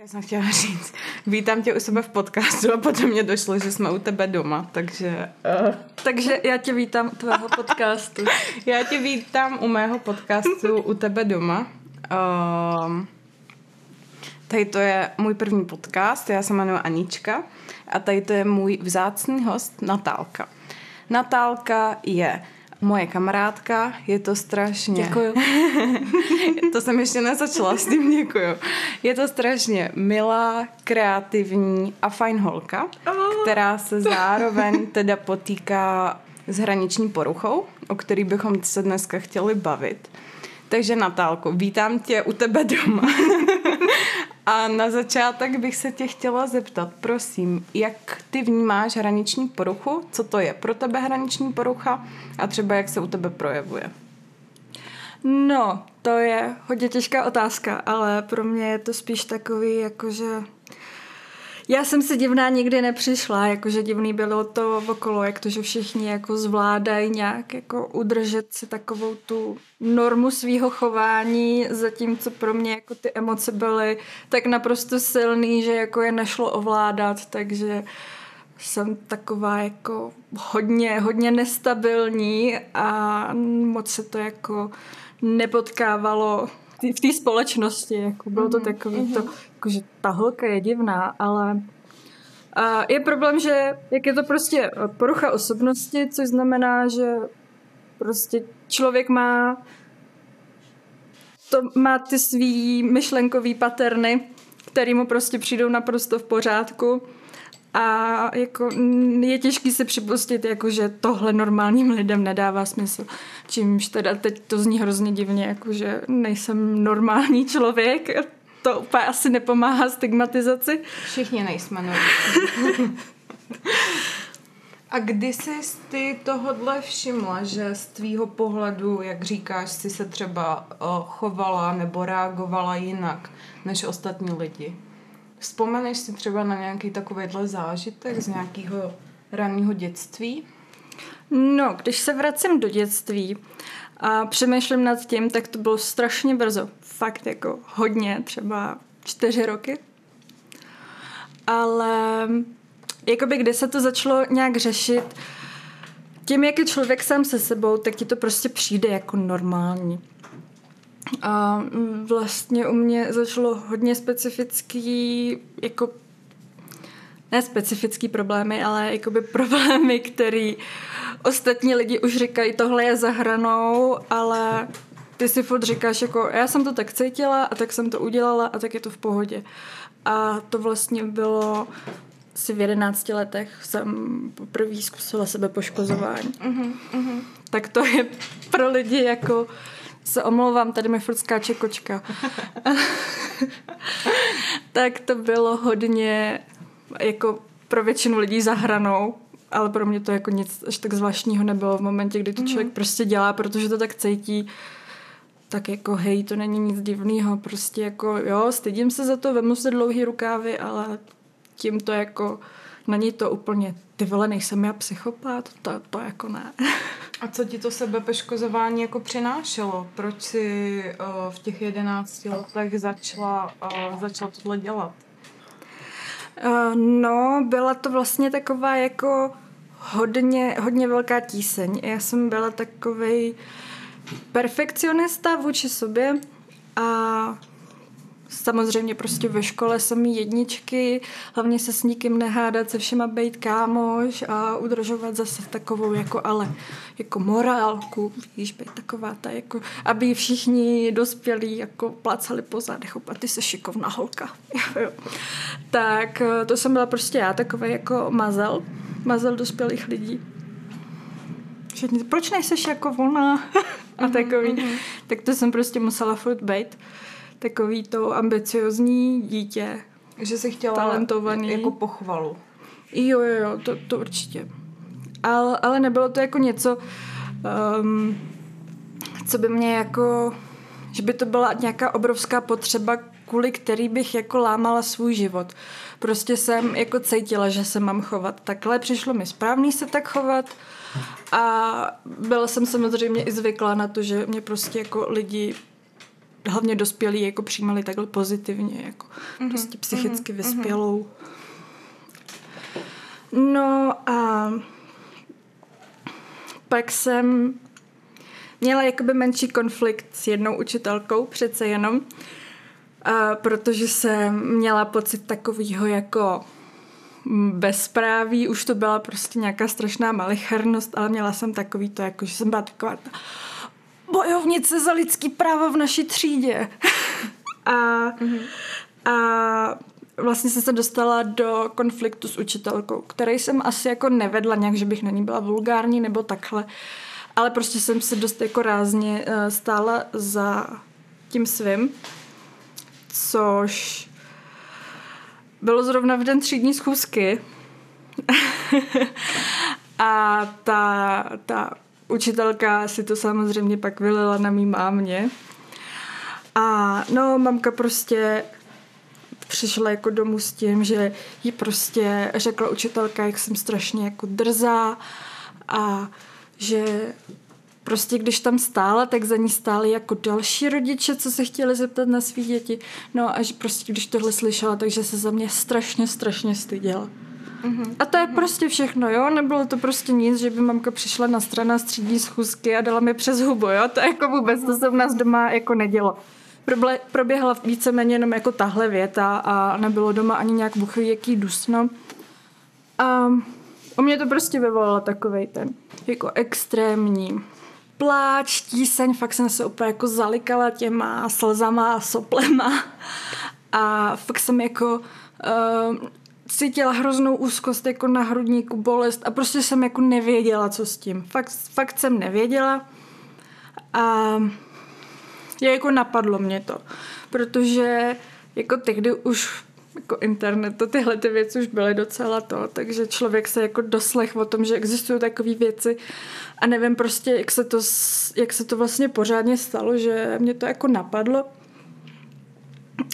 Já jsem chtěla říct, vítám tě u sebe v podcastu a potom mě došlo, že jsme u tebe doma, takže... Uh. Takže já tě vítám u tvého podcastu. já tě vítám u mého podcastu u tebe doma. Uh, tady to je můj první podcast, já se jmenuji Anička a tady to je můj vzácný host Natálka. Natálka je moje kamarádka, je to strašně... Děkuju. to jsem ještě nezačala s tím, děkuju. Je to strašně milá, kreativní a fajn holka, která se zároveň teda potýká s hraniční poruchou, o který bychom se dneska chtěli bavit. Takže Natálko, vítám tě u tebe doma. A na začátek bych se tě chtěla zeptat, prosím, jak ty vnímáš hraniční poruchu? Co to je pro tebe hraniční porucha a třeba jak se u tebe projevuje? No, to je hodně těžká otázka, ale pro mě je to spíš takový, jakože já jsem si divná nikdy nepřišla, jakože divný bylo to okolo, jak to, že všichni jako zvládají nějak jako udržet si takovou tu normu svého chování, zatímco pro mě jako ty emoce byly tak naprosto silný, že jako je nešlo ovládat, takže jsem taková jako hodně, hodně nestabilní a moc se to jako nepotkávalo v té společnosti, jako bylo to mhm, takový mm-hmm. to, jako, že ta holka je divná, ale a je problém, že jak je to prostě porucha osobnosti, což znamená, že prostě člověk má to má ty svý myšlenkový paterny, který mu prostě přijdou naprosto v pořádku a jako je těžký se připustit, jako že tohle normálním lidem nedává smysl. Čímž teda teď to zní hrozně divně, jako že nejsem normální člověk. To úplně asi nepomáhá stigmatizaci. Všichni nejsme normální. A kdy jsi ty tohodle všimla, že z tvýho pohledu, jak říkáš, si se třeba chovala nebo reagovala jinak než ostatní lidi? Vzpomeneš si třeba na nějaký takovýhle zážitek z nějakého raného dětství? No, když se vracím do dětství a přemýšlím nad tím, tak to bylo strašně brzo. Fakt jako hodně, třeba čtyři roky. Ale jakoby kde se to začalo nějak řešit, tím, jak je člověk sám se sebou, tak ti to prostě přijde jako normální. A vlastně u mě začalo hodně specifický, jako ne specifický problémy, ale jakoby problémy, který ostatní lidi už říkají, tohle je za hranou, ale ty si furt říkáš, jako já jsem to tak cítila a tak jsem to udělala a tak je to v pohodě. A to vlastně bylo asi v jedenácti letech jsem poprvé zkusila sebe poškozování. Uh-huh, uh-huh. Tak to je pro lidi jako se omlouvám, tady mi furt skáče kočka. tak to bylo hodně jako pro většinu lidí za hranou, ale pro mě to jako nic až tak zvláštního nebylo v momentě, kdy to mhm. člověk mm-hmm. prostě dělá, protože to tak cítí, tak jako hej, to není nic divného, prostě jako jo, stydím se za to, vemu se dlouhý rukávy, ale tím to jako není to úplně, ty vole, nejsem já psychopat, to, to jako ne. A co ti to sebepeškozování jako přinášelo? Proč jsi uh, v těch jedenácti letech začala, uh, začala tohle dělat? Uh, no, byla to vlastně taková jako hodně, hodně velká tíseň. Já jsem byla takovej perfekcionista vůči sobě a Samozřejmě prostě ve škole jsem jedničky, hlavně se s nikým nehádat, se všema být kámoš a udržovat zase takovou jako ale jako morálku, víš, být taková ta jako, aby všichni dospělí jako plácali po zádech, a ty se šikovná holka. Tak eh, to jsem byla prostě já, takový jako mazel, mazel dospělých lidí. Všichni, proč nejseš jako ona? a takový. Mm-hmm. Tak to jsem prostě musela furt být takový to ambiciozní dítě. Že si chtěla talentovaný. jako pochvalu. Jo, jo, jo, to, to určitě. Ale, ale nebylo to jako něco, um, co by mě jako, že by to byla nějaká obrovská potřeba, kvůli který bych jako lámala svůj život. Prostě jsem jako cítila, že se mám chovat takhle, přišlo mi správný se tak chovat a byla jsem samozřejmě i zvyklá na to, že mě prostě jako lidi hlavně dospělí jako přijímali takhle pozitivně, jako mm-hmm. prostě psychicky mm-hmm. vyspělou. No a pak jsem měla jakoby menší konflikt s jednou učitelkou, přece jenom, a protože jsem měla pocit takového jako bezpráví, už to byla prostě nějaká strašná malicharnost, ale měla jsem takový to, jako, že jsem byla taková ta bojovnice za lidský práva v naší třídě. a, mm-hmm. a vlastně jsem se dostala do konfliktu s učitelkou, který jsem asi jako nevedla nějak, že bych na ní byla vulgární nebo takhle, ale prostě jsem se dost jako rázně uh, stála za tím svým, což bylo zrovna v den třídní schůzky a ta, ta učitelka si to samozřejmě pak vylila na mý mámě. A no, mamka prostě přišla jako domů s tím, že jí prostě řekla učitelka, jak jsem strašně jako drzá a že prostě když tam stála, tak za ní stály jako další rodiče, co se chtěli zeptat na svý děti. No a že prostě když tohle slyšela, takže se za mě strašně, strašně styděla. Mm-hmm. A to je mm-hmm. prostě všechno, jo? Nebylo to prostě nic, že by mamka přišla na strana střídní schůzky a dala mi přes hubu, jo? To jako vůbec, to se v nás doma jako nedělo. Proble- proběhla víceméně jenom jako tahle věta a nebylo doma ani nějak buchy, jaký dusno. A u mě to prostě vyvolalo takovej ten jako extrémní pláč, tíseň, fakt jsem se úplně jako zalikala těma slzama a soplema a fakt jsem jako uh, cítila hroznou úzkost jako na hrudníku, bolest a prostě jsem jako nevěděla, co s tím. Fakt, fakt jsem nevěděla a je jako napadlo mě to, protože jako tehdy už jako internet, to tyhle ty věci už byly docela to, takže člověk se jako doslech o tom, že existují takové věci a nevím prostě, jak se, to, jak se to vlastně pořádně stalo, že mě to jako napadlo.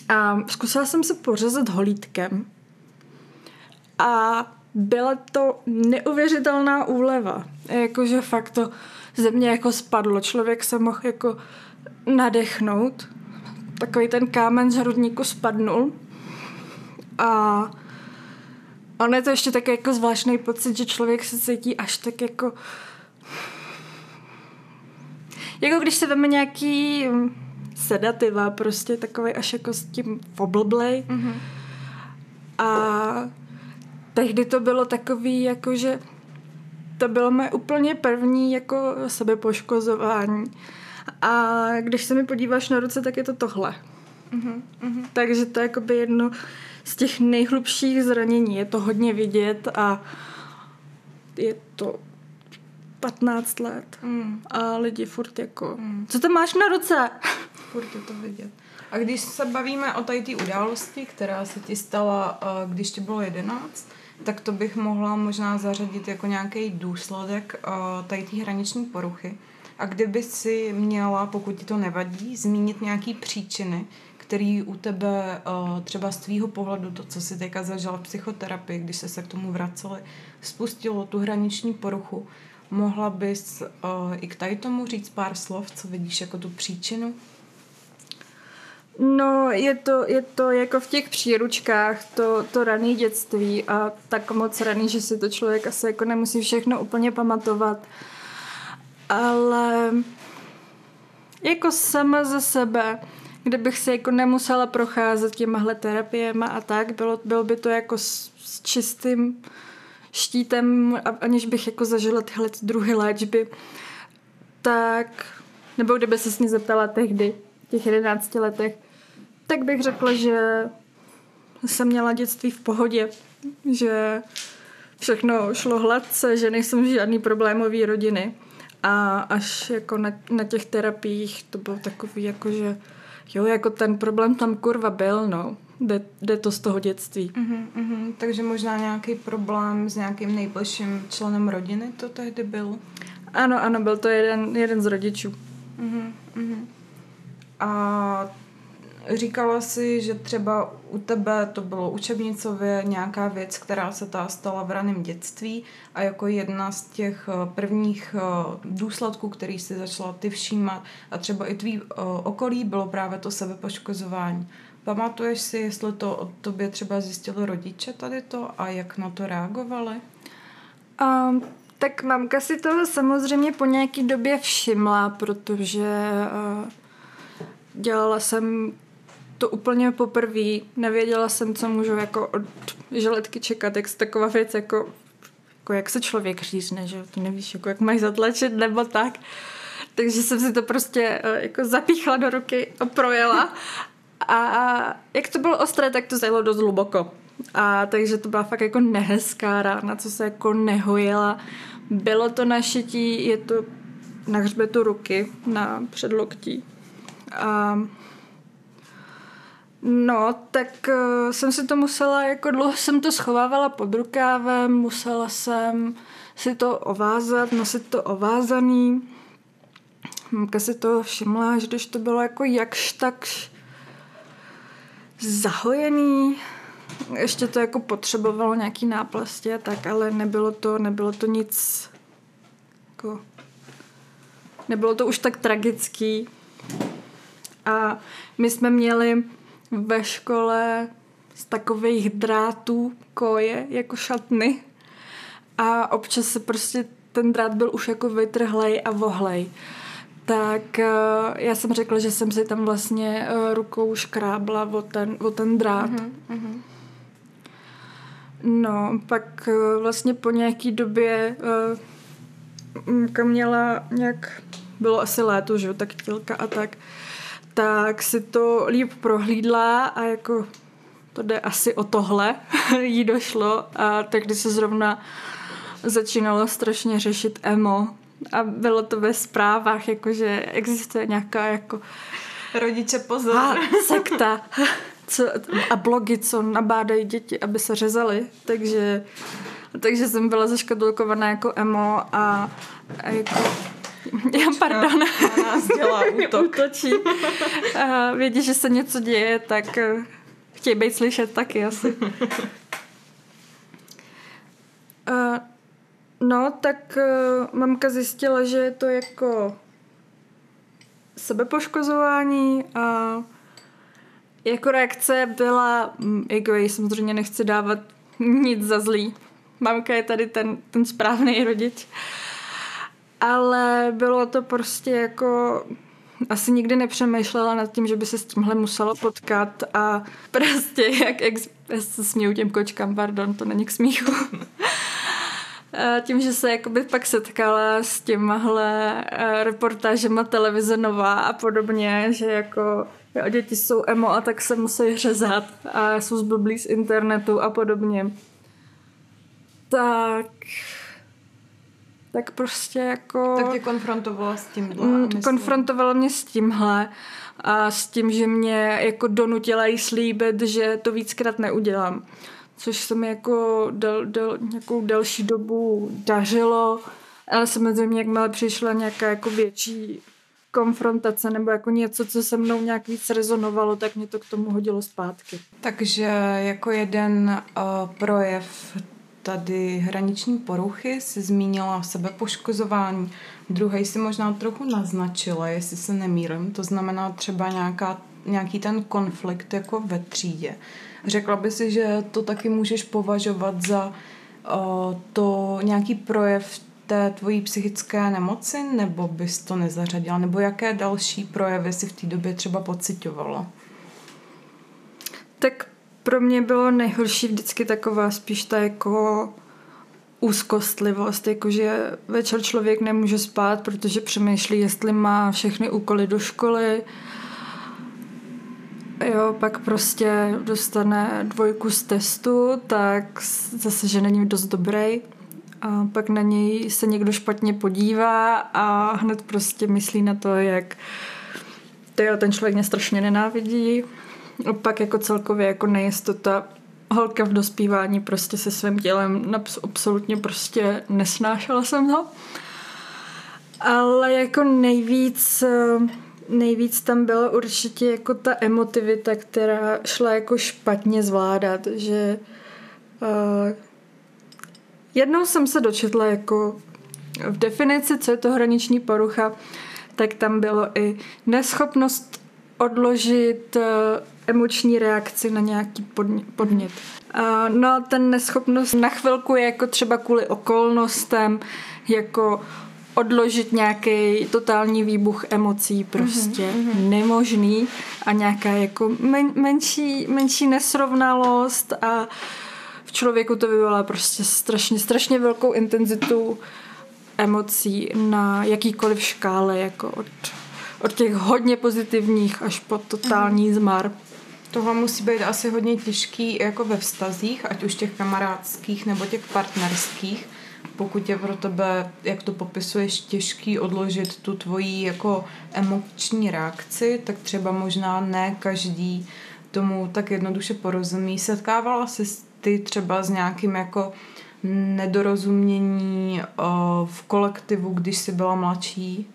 A zkusila jsem se pořezat holítkem a byla to neuvěřitelná úleva. Jakože fakt to ze mě jako spadlo. Člověk se mohl jako nadechnout. Takový ten kámen z hrudníku spadnul. A on je to ještě tak jako zvláštní pocit, že člověk se cítí až tak jako jako když se veme nějaký sedativa, prostě takový až jako s tím oblblej. Mm-hmm. A tehdy to bylo takový, jako že to bylo moje úplně první jako sebepoškozování. A když se mi podíváš na ruce, tak je to tohle. Mm-hmm. Takže to je jakoby jedno z těch nejhlubších zranění. Je to hodně vidět a je to 15 let mm. a lidi furt jako, mm. co tam máš na ruce? Furt je to vidět. A když se bavíme o tady té události, která se ti stala, když ti bylo 11, tak to bych mohla možná zařadit jako nějaký důsledek tady té hraniční poruchy. A kdyby si měla, pokud ti to nevadí, zmínit nějaký příčiny, který u tebe uh, třeba z tvýho pohledu, to, co jsi teďka zažila v psychoterapii, když se se k tomu vraceli, spustilo tu hraniční poruchu, mohla bys uh, i k tady tomu říct pár slov, co vidíš jako tu příčinu? No, je to, je to jako v těch příručkách, to, to rané dětství a tak moc raný, že si to člověk asi jako nemusí všechno úplně pamatovat. Ale jako sama za sebe, kdybych se jako nemusela procházet těmahle terapiema a tak, bylo, bylo by to jako s, s čistým štítem, aniž bych jako zažila tyhle druhy léčby, tak, nebo kdyby se s ní zeptala tehdy, v těch 11 letech, tak bych řekla, že jsem měla dětství v pohodě, že všechno šlo hladce, že nejsem žádný problémový rodiny. A až jako na, na těch terapiích to bylo takový jako, že jo, jako ten problém tam kurva byl, no. Jde, jde to z toho dětství. Uh-huh, uh-huh. Takže možná nějaký problém s nějakým nejbližším členem rodiny to tehdy byl? Ano, ano, byl to jeden, jeden z rodičů. Uh-huh, uh-huh. A říkala si, že třeba u tebe to bylo učebnicově nějaká věc, která se ta stala v raném dětství a jako jedna z těch eh, prvních eh, důsledků, který si začala ty všímat a třeba i tvý eh, okolí bylo právě to sebepoškozování. Pamatuješ si, jestli to od tobě třeba zjistili rodiče tady to a jak na to reagovali? Um, tak mamka si toho samozřejmě po nějaký době všimla, protože uh, dělala jsem to úplně poprvé. Nevěděla jsem, co můžu jako od žiletky čekat, jak taková věc, jako, jako jak se člověk řízne, že ty nevíš, jako jak máš zatlačit nebo tak. Takže jsem si to prostě uh, jako zapíchla do ruky a projela. A jak to bylo ostré, tak to zajelo dost hluboko. A takže to byla fakt jako nehezká rána, co se jako nehojila. Bylo to na šití, je to na hřbetu ruky, na předloktí. A No, tak uh, jsem si to musela, jako dlouho jsem to schovávala pod rukávem, musela jsem si to ovázat, nosit to ovázaný. Mamka si to všimla, že když to bylo jako jakž takž zahojený, ještě to jako potřebovalo nějaký náplasti a tak, ale nebylo to, nebylo to nic jako, nebylo to už tak tragický. A my jsme měli ve škole z takových drátů koje jako šatny a občas se prostě ten drát byl už jako vytrhlej a vohlej. Tak uh, já jsem řekla, že jsem si tam vlastně uh, rukou škrábla o ten, o ten drát. Mm-hmm. No, pak uh, vlastně po nějaký době uh, měla nějak, bylo asi léto, že jo, tak tělka a tak, tak si to líp prohlídla a jako to jde asi o tohle, jí došlo. A tehdy se zrovna začínalo strašně řešit emo. A bylo to ve zprávách, jakože existuje nějaká jako rodiče pozor. A, sekta. Co, a blogy, co nabádají děti, aby se řezali, takže takže jsem byla zaškadulkovaná jako emo a, a jako já, pardon. Na nás dělá útok. útočí. A vědí, že se něco děje, tak eh, chtějí být slyšet taky asi. A, no, tak uh, mamka zjistila, že je to jako sebepoškozování a jako reakce byla, mm, jako jí samozřejmě nechci dávat nic za zlý. Mamka je tady ten, ten správný rodič. Uh, ale bylo to prostě jako asi nikdy nepřemýšlela nad tím, že by se s tímhle musela potkat a prostě jak ex... Já se směju těm kočkám, pardon, to není k smíchu. A tím, že se jakoby pak setkala s těmahle eh, reportážema televize Nová a podobně, že jako jo, děti jsou emo a tak se musí řezat a jsou zblblí z internetu a podobně. Tak tak prostě jako... Tak tě konfrontovala s tímhle. Mm, konfrontovala mě s tímhle a s tím, že mě jako donutila jí slíbit, že to víckrát neudělám. Což se mi jako del, del, nějakou delší dobu dařilo, ale samozřejmě jakmile přišla nějaká jako větší konfrontace nebo jako něco, co se mnou nějak víc rezonovalo, tak mě to k tomu hodilo zpátky. Takže jako jeden uh, projev tady hraniční poruchy, si zmínila sebepoškozování, druhý si možná trochu naznačila, jestli se nemýlím, to znamená třeba nějaká, nějaký ten konflikt jako ve třídě. Řekla by si, že to taky můžeš považovat za uh, to nějaký projev té tvojí psychické nemoci, nebo bys to nezařadila, nebo jaké další projevy si v té době třeba pocitovala? Tak pro mě bylo nejhorší vždycky taková spíš ta jako úzkostlivost, jakože večer člověk nemůže spát, protože přemýšlí, jestli má všechny úkoly do školy. Jo, pak prostě dostane dvojku z testu, tak zase, že není dost dobrý. A pak na něj se někdo špatně podívá a hned prostě myslí na to, jak tyjo, ten člověk mě strašně nenávidí pak jako celkově jako nejistota holka v dospívání prostě se svým tělem absolutně prostě nesnášela jsem ho. Ale jako nejvíc, nejvíc tam byla určitě jako ta emotivita, která šla jako špatně zvládat, že uh, jednou jsem se dočetla jako v definici, co je to hraniční porucha, tak tam bylo i neschopnost odložit uh, emoční reakci na nějaký podnět. No ten neschopnost na chvilku je jako třeba kvůli okolnostem, jako odložit nějaký totální výbuch emocí prostě mm-hmm. nemožný a nějaká jako men, menší, menší nesrovnalost a v člověku to vyvolá prostě strašně, strašně velkou intenzitu emocí na jakýkoliv škále, jako od, od těch hodně pozitivních až po totální mm-hmm. zmar. Tohle musí být asi hodně těžký jako ve vztazích, ať už těch kamarádských nebo těch partnerských, pokud je pro tebe, jak to popisuješ, těžký odložit tu tvoji jako emoční reakci, tak třeba možná ne každý tomu tak jednoduše porozumí. Setkávala jsi ty třeba s nějakým jako nedorozumění v kolektivu, když jsi byla mladší?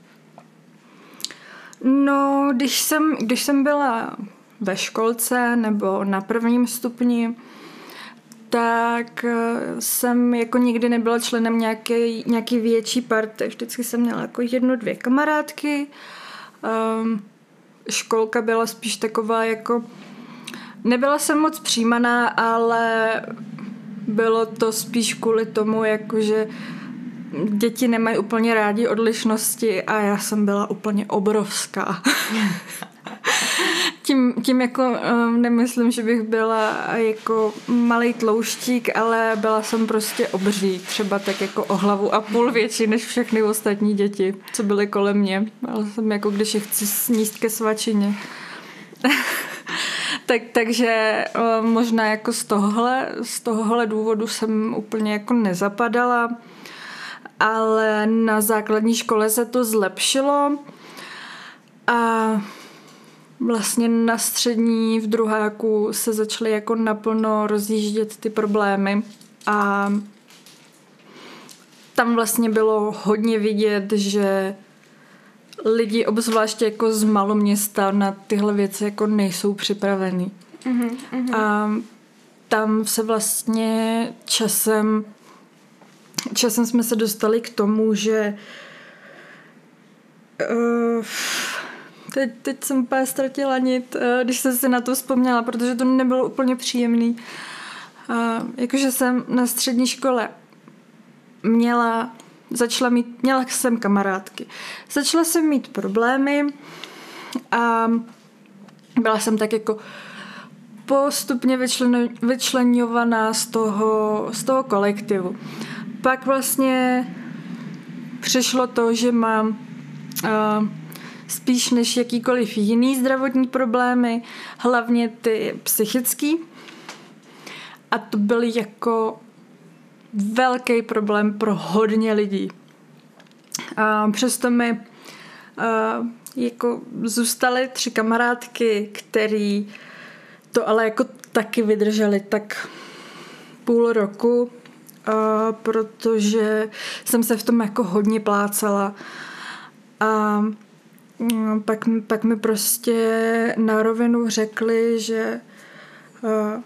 No, když jsem, když jsem byla ve školce nebo na prvním stupni, tak eh, jsem jako nikdy nebyla členem nějaké, nějaký větší party. Vždycky jsem měla jako jednu, dvě kamarádky. Um, školka byla spíš taková jako... Nebyla jsem moc přijímaná, ale bylo to spíš kvůli tomu, jakože děti nemají úplně rádi odlišnosti a já jsem byla úplně obrovská. tím, tím jako um, nemyslím, že bych byla jako malý tlouštík, ale byla jsem prostě obří, třeba tak jako o hlavu a půl větší než všechny ostatní děti, co byly kolem mě. Byla jsem jako když je chci sníst ke svačině. tak, takže um, možná jako z tohohle, z tohohle důvodu jsem úplně jako nezapadala, ale na základní škole se to zlepšilo a vlastně na střední v druháku se začaly jako naplno rozjíždět ty problémy a tam vlastně bylo hodně vidět, že lidi, obzvláště jako z maloměsta, na tyhle věci jako nejsou připravený. Mm-hmm, A tam se vlastně časem časem jsme se dostali k tomu, že uh, Teď, teď jsem úplně ztratila nit, eh, když jsem si na to vzpomněla, protože to nebylo úplně příjemný. Jakože jsem na střední škole měla, začala mít, měla jsem kamarádky. Začala jsem mít problémy a byla jsem tak jako postupně vyčlen, vyčlenňovaná z toho, z toho kolektivu. Pak vlastně přišlo to, že mám uh, spíš než jakýkoliv jiný zdravotní problémy, hlavně ty psychický. A to byl jako velký problém pro hodně lidí. A přesto mi a, jako zůstaly tři kamarádky, který to ale jako taky vydrželi tak půl roku, a, protože jsem se v tom jako hodně plácala. A pak, pak mi prostě na rovinu řekli, že uh,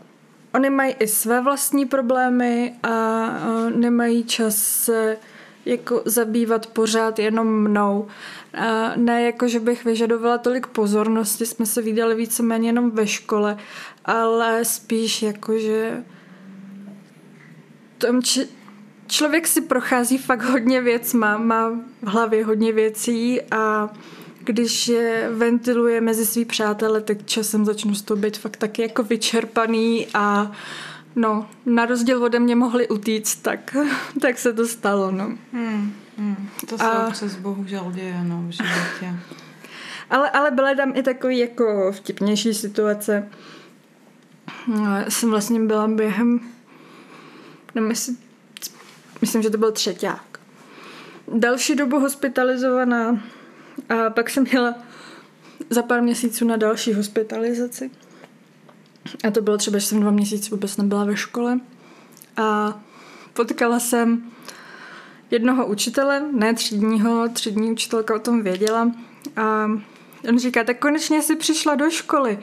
oni mají i své vlastní problémy a uh, nemají čas se jako zabývat pořád jenom mnou. A ne jako, že bych vyžadovala tolik pozornosti, jsme se viděli víceméně jenom ve škole, ale spíš jako, že tom či, člověk si prochází fakt hodně věc, má, má v hlavě hodně věcí a když je ventiluje mezi svý přátele, tak časem začnu z toho být fakt taky jako vyčerpaný a no, na rozdíl ode mě mohli utíct, tak, tak se to stalo, no. Hmm, hmm. To se a... občas bohužel děje, no, v životě. Ale, ale byly tam i takový jako vtipnější situace. No, jsem vlastně byla během, nevím, jestli, myslím, že to byl třeťák. Další dobu hospitalizovaná a pak jsem měla za pár měsíců na další hospitalizaci. A to bylo třeba, že jsem dva měsíce vůbec nebyla ve škole. A potkala jsem jednoho učitele, ne třídního, třídní učitelka o tom věděla. A On říká, tak konečně jsi přišla do školy.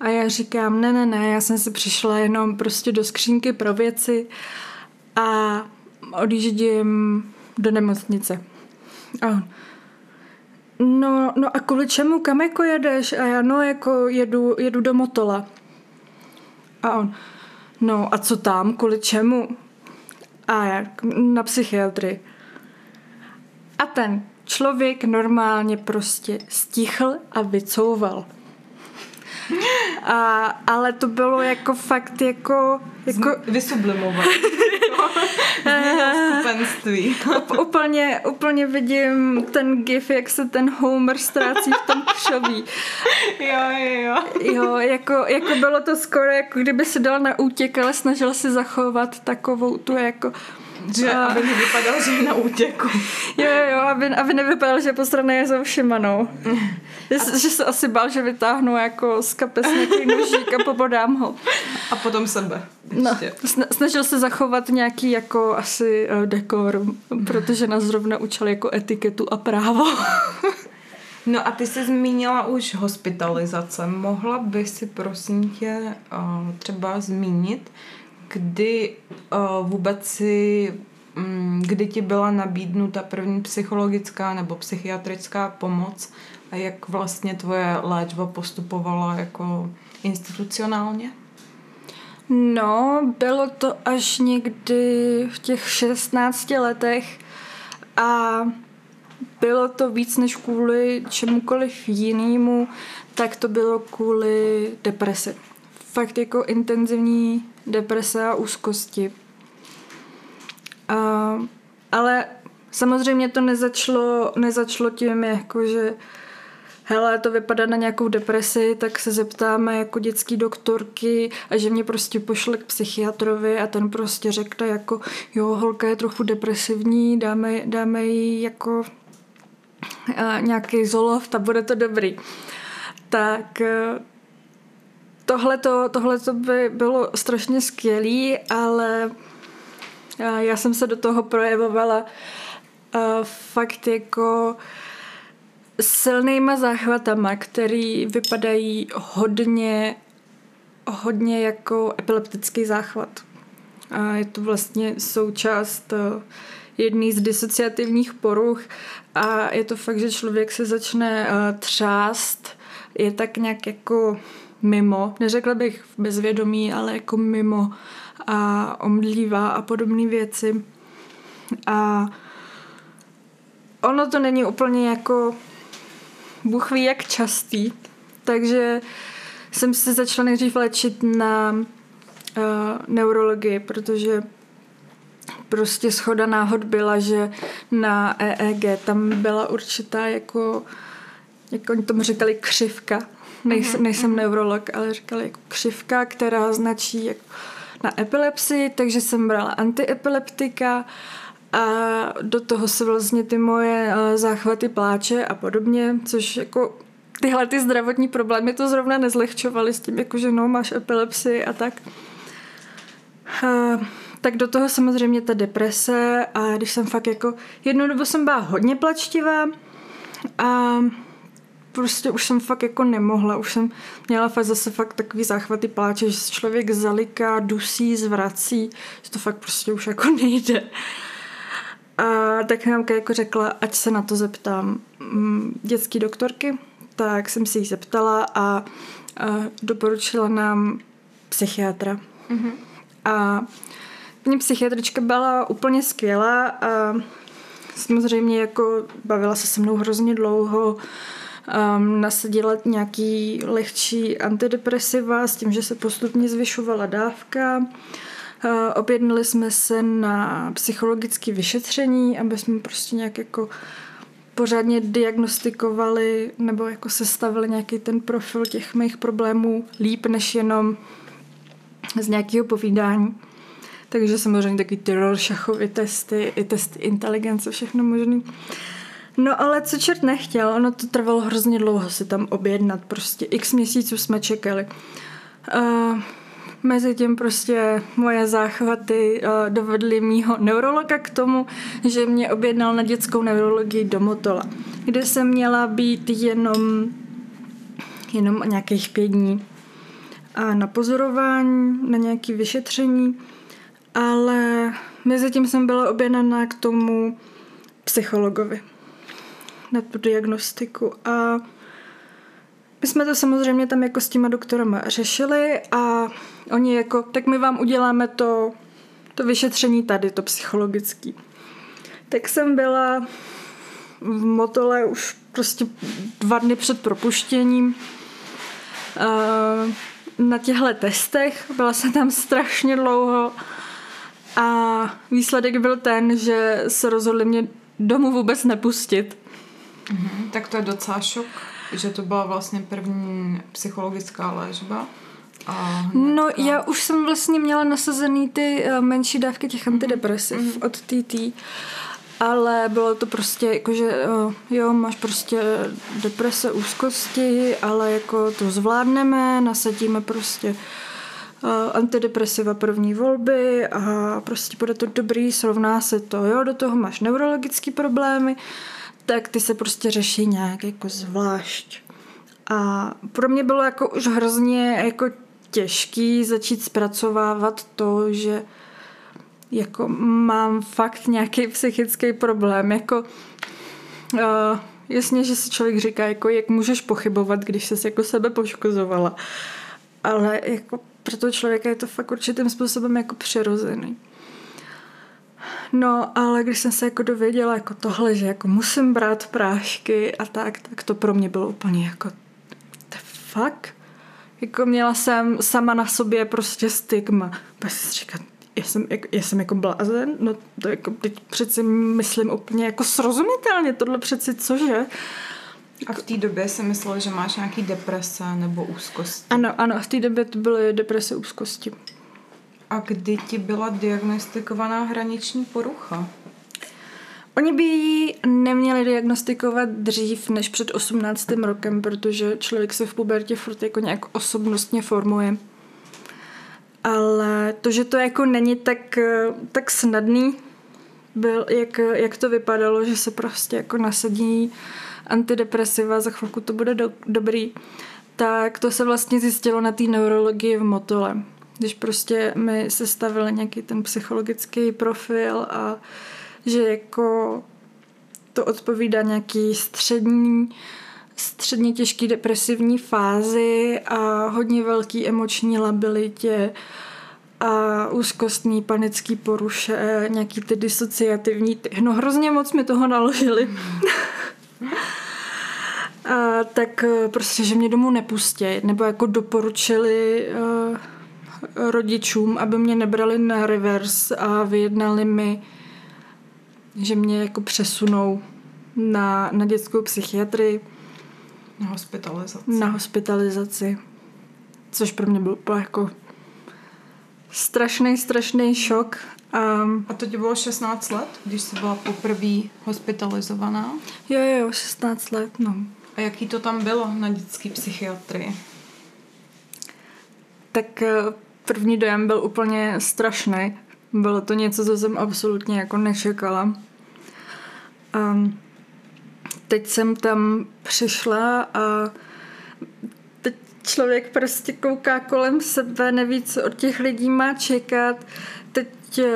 A já říkám, ne, ne, ne, já jsem si přišla jenom prostě do skřínky pro věci a odjíždím do nemocnice. A on, no, no a kvůli čemu, kam jako jedeš? A já, no, jako jedu, jedu do Motola. A on, no a co tam, kvůli čemu? A já, na psychiatrii. A ten člověk normálně prostě stichl a vycouval. A, ale to bylo jako fakt jako... jako... Vysublimoval. Skupenství. úplně, úplně vidím ten gif, jak se ten Homer ztrácí v tom křoví. Jo, jo, jo. Jo, jako, jako bylo to skoro, jako kdyby se dal na útěk, ale snažil se zachovat takovou tu jako že a... aby nevypadal, že je na útěku. jo, jo, jo, aby, aby nevypadal, že postrané je za všema, no. A... že se asi bál, že vytáhnu jako z kapes nějaký nožík a pobodám ho. A potom sebe. No, snažil se zachovat nějaký jako asi uh, dekor, protože nás zrovna učili jako etiketu a právo. No a ty jsi zmínila už hospitalizace. Mohla by si prosím tě uh, třeba zmínit, kdy uh, vůbec si, um, kdy ti byla nabídnuta první psychologická nebo psychiatrická pomoc a jak vlastně tvoje léčba postupovala jako institucionálně? No, bylo to až někdy v těch 16 letech a bylo to víc než kvůli čemukoliv jinému, tak to bylo kvůli depresi. Fakt jako intenzivní deprese a úzkosti. A, ale samozřejmě to nezačalo, nezačalo tím, jako že hele, to vypadá na nějakou depresi, tak se zeptáme jako dětský doktorky a že mě prostě pošle k psychiatrovi a ten prostě řekne jako jo, holka je trochu depresivní, dáme, dáme jí jako a, nějaký zolov a bude to dobrý. Tak tohle to by bylo strašně skvělý, ale já jsem se do toho projevovala fakt jako silnýma záchvatama, který vypadají hodně, hodně jako epileptický záchvat. A je to vlastně součást jedný z disociativních poruch a je to fakt, že člověk se začne třást, je tak nějak jako mimo, neřekla bych v bezvědomí, ale jako mimo a omdlívá a podobné věci. A ono to není úplně jako Bůh ví jak častý, takže jsem se začala nejdřív léčit na uh, neurologii, protože prostě schoda náhod byla, že na EEG tam byla určitá jako, jak oni tomu říkali, křivka nejsem, mhm, nejsem mhm. neurolog, ale říkali jako křivka, která značí jako na epilepsii, takže jsem brala antiepileptika a do toho se vlastně ty moje eh, záchvaty pláče a podobně, což jako tyhle ty zdravotní problémy to zrovna nezlehčovaly s tím, jako že no, máš epilepsii a tak. Uh, tak do toho samozřejmě ta deprese a když jsem fakt jako jednu dobu jsem byla hodně plačtivá a prostě už jsem fakt jako nemohla, už jsem měla fakt zase fakt takový záchvaty pláče, že se člověk zaliká, dusí, zvrací, že to fakt prostě už jako nejde. A tak nám jako řekla, ať se na to zeptám mm, dětský doktorky, tak jsem si jí zeptala a, a doporučila nám psychiatra. Mm-hmm. A paní psychiatrička byla úplně skvělá a samozřejmě jako bavila se se mnou hrozně dlouho, um, nasadila nějaký lehčí antidepresiva s tím, že se postupně zvyšovala dávka. Uh, objednali jsme se na psychologické vyšetření, aby jsme prostě nějak jako pořádně diagnostikovali nebo jako sestavili nějaký ten profil těch mých problémů líp, než jenom z nějakého povídání. Takže samozřejmě taky ty Rorschachovy testy, i testy inteligence, všechno možné. No ale co čert nechtěl, ono to trvalo hrozně dlouho si tam objednat, prostě. X měsíců jsme čekali. Uh, mezi tím prostě moje záchvaty uh, dovedly mýho neurologa k tomu, že mě objednal na dětskou neurologii do Motola, kde jsem měla být jenom jenom nějakých pět dní. A na pozorování, na nějaké vyšetření, ale mezi tím jsem byla objednaná k tomu psychologovi na tu diagnostiku a my jsme to samozřejmě tam jako s těma doktorama řešili a oni jako, tak my vám uděláme to, to vyšetření tady, to psychologický. Tak jsem byla v Motole už prostě dva dny před propuštěním na těchto testech. Byla jsem tam strašně dlouho a výsledek byl ten, že se rozhodli mě domů vůbec nepustit. Mhm, tak to je docela šok, že to byla vlastně první psychologická léčba. A no, já už jsem vlastně měla nasazený ty uh, menší dávky těch antidepresiv mm-hmm. od TT, ale bylo to prostě jako, že uh, jo, máš prostě deprese, úzkosti, ale jako to zvládneme, nasadíme prostě uh, antidepresiva první volby a prostě bude to dobrý, srovná se to, jo, do toho máš neurologické problémy, tak ty se prostě řeší nějak jako zvlášť. A pro mě bylo jako už hrozně jako těžký začít zpracovávat to, že jako mám fakt nějaký psychický problém. Jako uh, jasně, že si člověk říká, jako jak můžeš pochybovat, když jsi jako sebe poškozovala. Ale jako pro toho člověka je to fakt určitým způsobem jako přirozený. No, ale když jsem se jako dověděla jako tohle, že jako musím brát prášky a tak, tak to pro mě bylo úplně jako the fuck? Jako měla jsem sama na sobě prostě stigma. Pak si říkat, já jsem, jako, já jsem jako blázen, no to jako teď přeci myslím úplně jako srozumitelně, tohle přeci cože? A v té době jsem myslela, že máš nějaký deprese nebo úzkosti. Ano, ano, v té době to byly deprese úzkosti. A kdy ti byla diagnostikovaná hraniční porucha? Oni by ji neměli diagnostikovat dřív než před 18. rokem, protože člověk se v pubertě furt jako nějak osobnostně formuje. Ale to, že to jako není tak, tak snadný, byl, jak, jak to vypadalo, že se prostě jako nasadí antidepresiva, za chvilku to bude do, dobrý, tak to se vlastně zjistilo na té neurologii v Motole když prostě mi sestavili nějaký ten psychologický profil a že jako to odpovídá nějaký střední, středně těžký depresivní fázi a hodně velký emoční labilitě a úzkostný panický poruše, nějaký ty disociativní, ty, no hrozně moc mi toho naložili. a, tak prostě, že mě domů nepustí, nebo jako doporučili uh, rodičům, aby mě nebrali na reverse a vyjednali mi, že mě jako přesunou na, na dětskou psychiatrii. Na hospitalizaci. Na hospitalizaci. Což pro mě byl jako strašný, strašný šok. A, a to ti bylo 16 let, když jsi byla poprvé hospitalizovaná? Jo, jo, 16 let, no. A jaký to tam bylo na dětské psychiatrii? Tak eh, první dojem byl úplně strašný. Bylo to něco, co jsem absolutně jako nečekala. A teď jsem tam přišla a teď člověk prostě kouká kolem sebe, neví, co od těch lidí má čekat. Teď eh,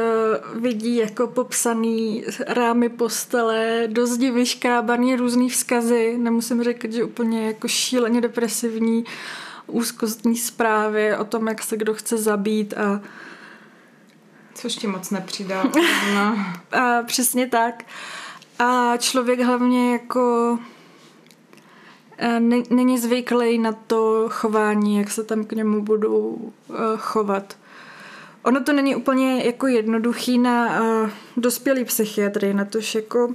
vidí jako popsaný rámy postele, do zdi vyškrábaný různý vzkazy. Nemusím říkat, že úplně jako šíleně depresivní úzkostní zprávy o tom, jak se kdo chce zabít a Což ti moc nepřidá. No. a přesně tak. A člověk hlavně jako není zvyklý na to chování, jak se tam k němu budou chovat. Ono to není úplně jako jednoduchý na dospělý psychiatry, na tož jako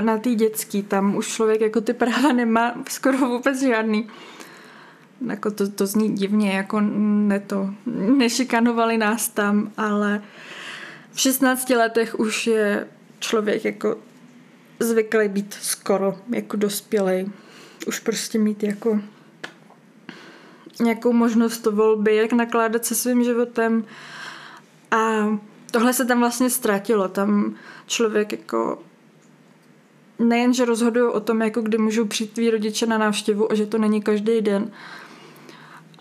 na tý dětský. Tam už člověk jako ty práva nemá skoro vůbec žádný jako to, to zní divně, jako ne to, nešikanovali nás tam, ale v 16 letech už je člověk jako zvyklý být skoro jako dospělý. Už prostě mít jako nějakou možnost volby, jak nakládat se svým životem. A tohle se tam vlastně ztratilo. Tam člověk jako nejenže rozhodují o tom, jako kdy můžou přijít tví rodiče na návštěvu a že to není každý den,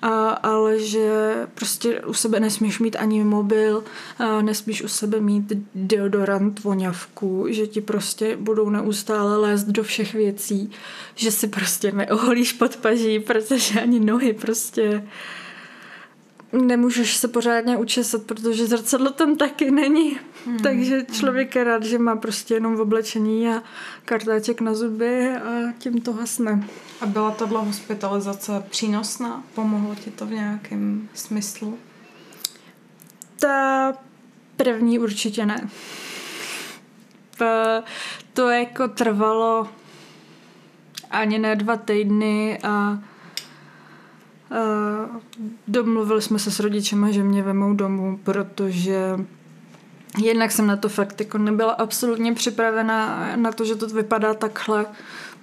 a, ale že prostě u sebe nesmíš mít ani mobil, a nesmíš u sebe mít deodorant, voňavku, že ti prostě budou neustále lézt do všech věcí, že si prostě neoholíš pod paží, protože ani nohy prostě nemůžeš se pořádně učesat, protože zrcadlo tam taky není. Hmm. Takže člověk je rád, že má prostě jenom v oblečení a kartáček na zuby a tím to hasne. A byla tohle hospitalizace přínosná? Pomohlo ti to v nějakém smyslu? Ta první určitě ne. To jako trvalo ani ne dva týdny a domluvili jsme se s rodičema, že mě vemou domů, protože jednak jsem na to fakt jako nebyla absolutně připravená na to, že to vypadá takhle.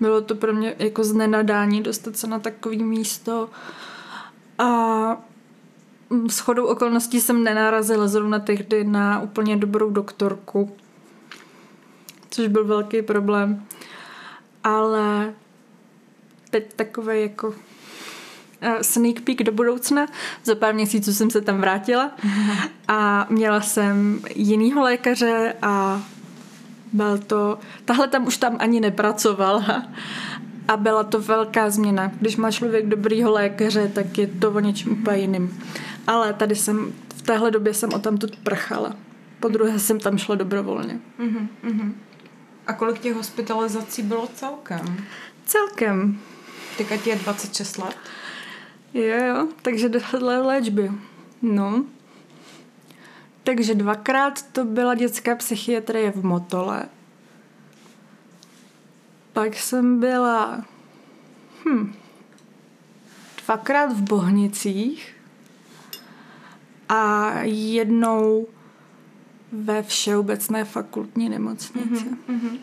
Bylo to pro mě jako znenadání dostat se na takové místo. A s chodou okolností jsem nenarazila zrovna tehdy na úplně dobrou doktorku, což byl velký problém. Ale teď takové jako Eh, sneak peek do budoucna. Za pár měsíců jsem se tam vrátila a měla jsem jinýho lékaře a byl to... Tahle tam už tam ani nepracovala a byla to velká změna. Když má člověk dobrýho lékaře, tak je to o něčem úplně jiným. Ale tady jsem, v téhle době jsem o tamtud prchala. Po druhé jsem tam šla dobrovolně. Uh-huh, A kolik těch hospitalizací bylo celkem? Celkem. Teďka ti je 26 let? Jo, jo, takže dohodle léčby. No. Takže dvakrát to byla dětská psychiatrie v Motole. Pak jsem byla hm, dvakrát v Bohnicích a jednou ve Všeobecné fakultní nemocnici. Mm-hmm.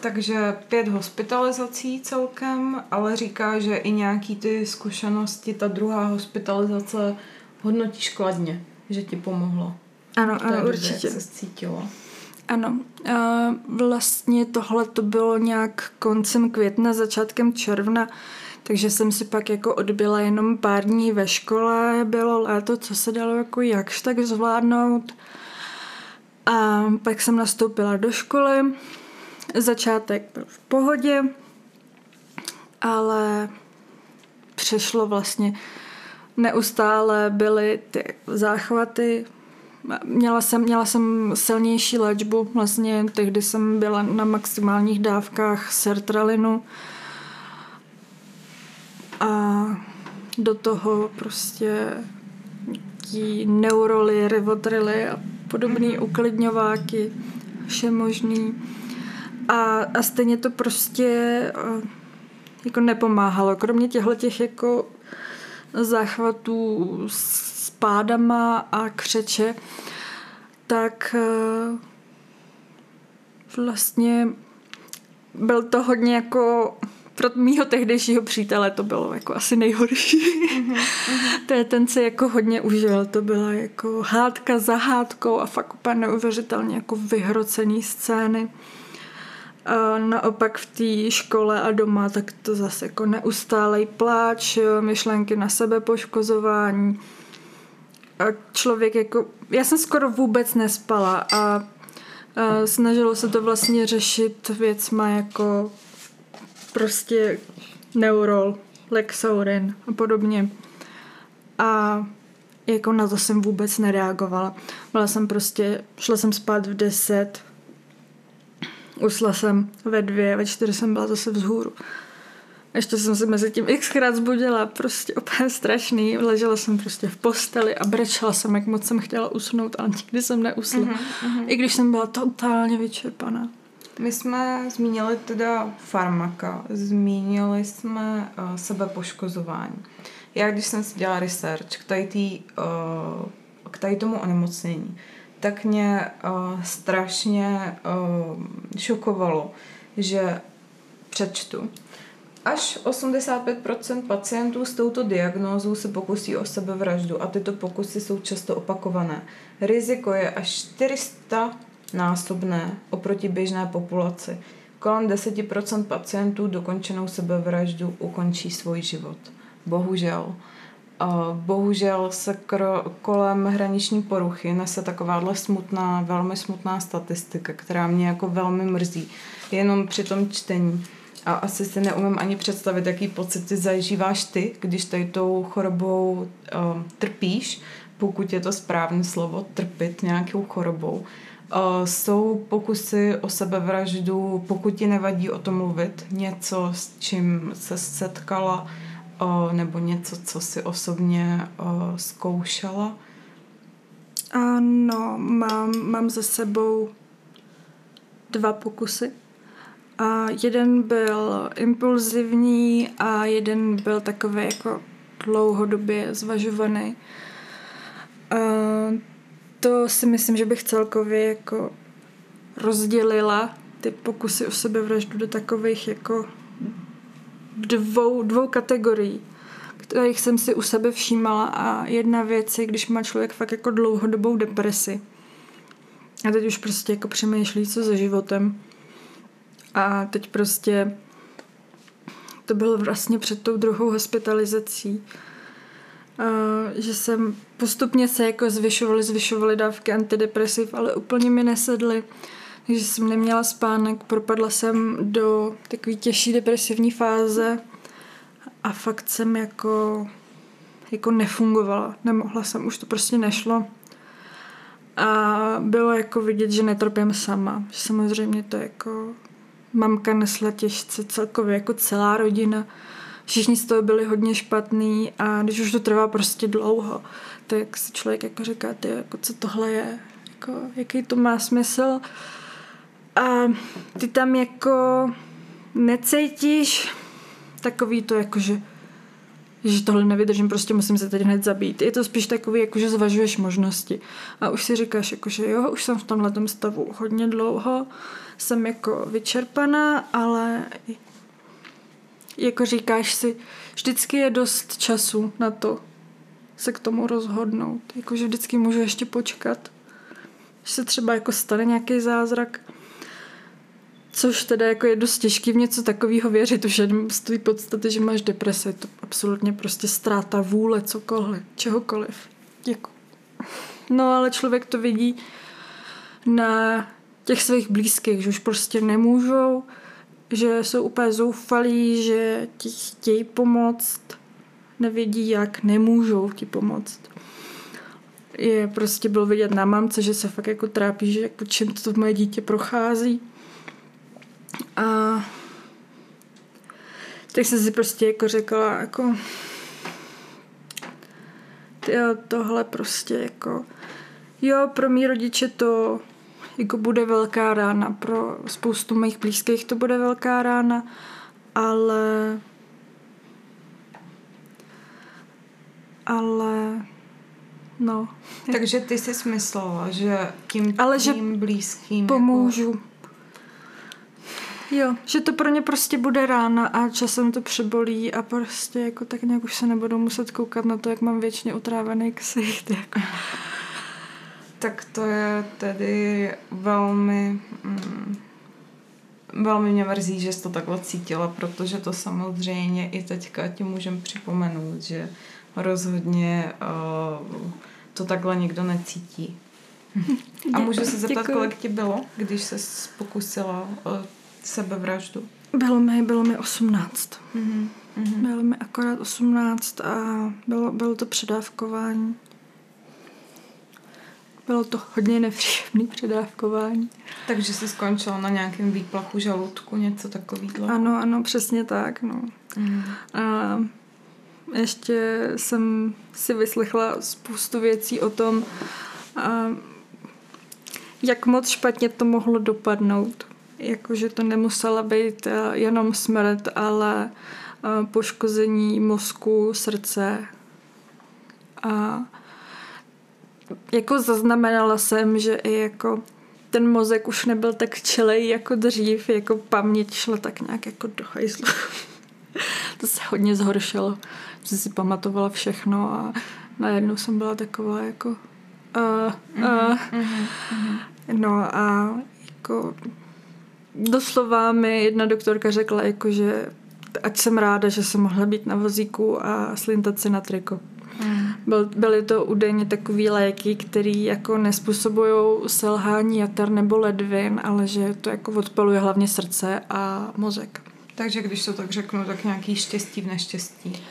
Takže pět hospitalizací celkem, ale říká, že i nějaký ty zkušenosti, ta druhá hospitalizace hodnotíš kladně, že ti pomohlo. Ano, ano, určitě. Jak se cítilo. Ano, vlastně tohle to bylo nějak koncem května, začátkem června, takže jsem si pak jako odbyla jenom pár dní ve škole, bylo léto, co se dalo jako jakž tak zvládnout. A pak jsem nastoupila do školy, Začátek byl v pohodě, ale přešlo vlastně neustále byly ty záchvaty. Měla jsem, měla jsem silnější léčbu, vlastně tehdy jsem byla na maximálních dávkách sertralinu a do toho prostě neuroly, rivotrily a podobné uklidňováky, vše možný. A, a stejně to prostě jako nepomáhalo. Kromě těchto těch jako záchvatů s pádama a křeče, tak vlastně byl to hodně jako pro mýho tehdejšího přítele to bylo jako asi nejhorší. Mm-hmm. to je ten se jako hodně užil. To byla jako hádka za hádkou a fakt úplně neuvěřitelně jako vyhrocený scény. A naopak v té škole a doma, tak to zase jako neustálej pláč, myšlenky na sebe poškozování. Člověk jako, já jsem skoro vůbec nespala a, snažilo se to vlastně řešit věcma jako prostě neurol, lexaurin a podobně. A jako na to jsem vůbec nereagovala. Byla jsem prostě, šla jsem spát v deset, Usla jsem ve dvě, ve čtyři jsem byla zase vzhůru. Ještě jsem se mezi tím xkrát zbudila, prostě úplně strašný. Ležela jsem prostě v posteli a brečela jsem, jak moc jsem chtěla usnout, ale nikdy jsem neusla. Uh-huh, uh-huh. I když jsem byla totálně vyčerpaná. My jsme zmínili teda farmaka, zmínili jsme uh, sebepoškozování. Já, když jsem si dělala research k tady, tý, uh, k tady tomu onemocnění, tak mě uh, strašně uh, šokovalo, že přečtu. Až 85% pacientů s touto diagnózou se pokusí o sebevraždu a tyto pokusy jsou často opakované. Riziko je až 400 násobné oproti běžné populaci. kolem 10% pacientů dokončenou sebevraždu ukončí svůj život. Bohužel. Bohužel se kolem hraniční poruchy nese takováhle smutná, velmi smutná statistika, která mě jako velmi mrzí. Jenom při tom čtení. A asi si neumím ani představit, jaký pocit ty zažíváš ty, když tady tou chorobou uh, trpíš, pokud je to správné slovo, trpit nějakou chorobou. Uh, jsou pokusy o sebevraždu, pokud ti nevadí o tom mluvit, něco, s čím se setkala, uh, nebo něco, co si osobně uh, zkoušela? Ano, mám, mám za sebou dva pokusy. A jeden byl impulzivní a jeden byl takový jako dlouhodobě zvažovaný. A to si myslím, že bych celkově jako rozdělila ty pokusy o sebevraždu do takových jako dvou, dvou kategorií, kterých jsem si u sebe všímala a jedna věc je, když má člověk fakt jako dlouhodobou depresi a teď už prostě jako přemýšlí, co se životem a teď prostě to bylo vlastně před tou druhou hospitalizací, že jsem postupně se jako zvyšovaly, zvyšovaly dávky antidepresiv, ale úplně mi nesedly. Takže jsem neměla spánek, propadla jsem do takové těžší depresivní fáze a fakt jsem jako, jako nefungovala. Nemohla jsem, už to prostě nešlo. A bylo jako vidět, že netrpím sama. Samozřejmě to jako mamka nesla těžce celkově jako celá rodina. Všichni z toho byli hodně špatný a když už to trvá prostě dlouho, tak si člověk jako říká, ty, jako co tohle je, jako, jaký to má smysl. A ty tam jako necítíš takový to jako, že že tohle nevydržím, prostě musím se teď hned zabít. Je to spíš takový, jako že zvažuješ možnosti. A už si říkáš, jako, že jo, už jsem v tomhle stavu hodně dlouho, jsem jako vyčerpaná, ale jako říkáš si, vždycky je dost času na to se k tomu rozhodnout. Jakože vždycky můžu ještě počkat, že se třeba jako stane nějaký zázrak. Což teda jako je dost těžký v něco takového věřit, už jenom z té podstaty, že máš deprese, je to absolutně prostě ztráta vůle, cokoliv, čehokoliv. Jako. No ale člověk to vidí na těch svých blízkých, že už prostě nemůžou, že jsou úplně zoufalí, že ti chtějí pomoct, nevědí jak, nemůžou ti pomoct. Je prostě bylo vidět na mamce, že se fakt jako trápí, že jako čím to moje dítě prochází. A tak jsem si prostě jako řekla, jako tyjo, tohle prostě jako jo, pro mý rodiče to jako bude velká rána. Pro spoustu mých blízkých to bude velká rána, ale ale no. Takže ty jsi smyslela, že tím ale že blízkým pomůžu. Jako... Jo, že to pro ně prostě bude rána a časem to přebolí a prostě jako tak nějak už se nebudou muset koukat na to, jak mám věčně utrávený ksicht. Jako. Tak to je tedy velmi... Mm, velmi mě mrzí, že jsi to takhle cítila, protože to samozřejmě i teďka ti můžem připomenout, že rozhodně uh, to takhle nikdo necítí. A můžu se zeptat, Děkuji. kolik ti bylo, když se pokusila o sebevraždu? Bylo mi, bylo mi 18. Mm-hmm. Bylo mi akorát 18 a bylo, bylo to předávkování. Bylo to hodně nepříjemné předávkování. Takže jsi skončila na nějakém výplachu žaludku, něco takového? Ano, ano, přesně tak. No. Mm. A ještě jsem si vyslechla spoustu věcí o tom, a jak moc špatně to mohlo dopadnout. Jakože to nemusela být eh, jenom smrt, ale eh, poškození mozku, srdce a jako zaznamenala jsem, že i jako ten mozek už nebyl tak čelej jako dřív, jako paměť šla tak nějak jako do hajzlu. to se hodně zhoršilo. Jsem si pamatovala všechno a najednou jsem byla taková jako uh, uh, mm-hmm, mm-hmm. no a jako doslova mi jedna doktorka řekla, jako, že ať jsem ráda, že jsem mohla být na vozíku a slintat si na triko. Mm. Byl, byly to údajně takový léky, které jako nespůsobují selhání jater nebo ledvin, ale že to jako odpaluje hlavně srdce a mozek. Takže když to tak řeknu, tak nějaký štěstí v neštěstí.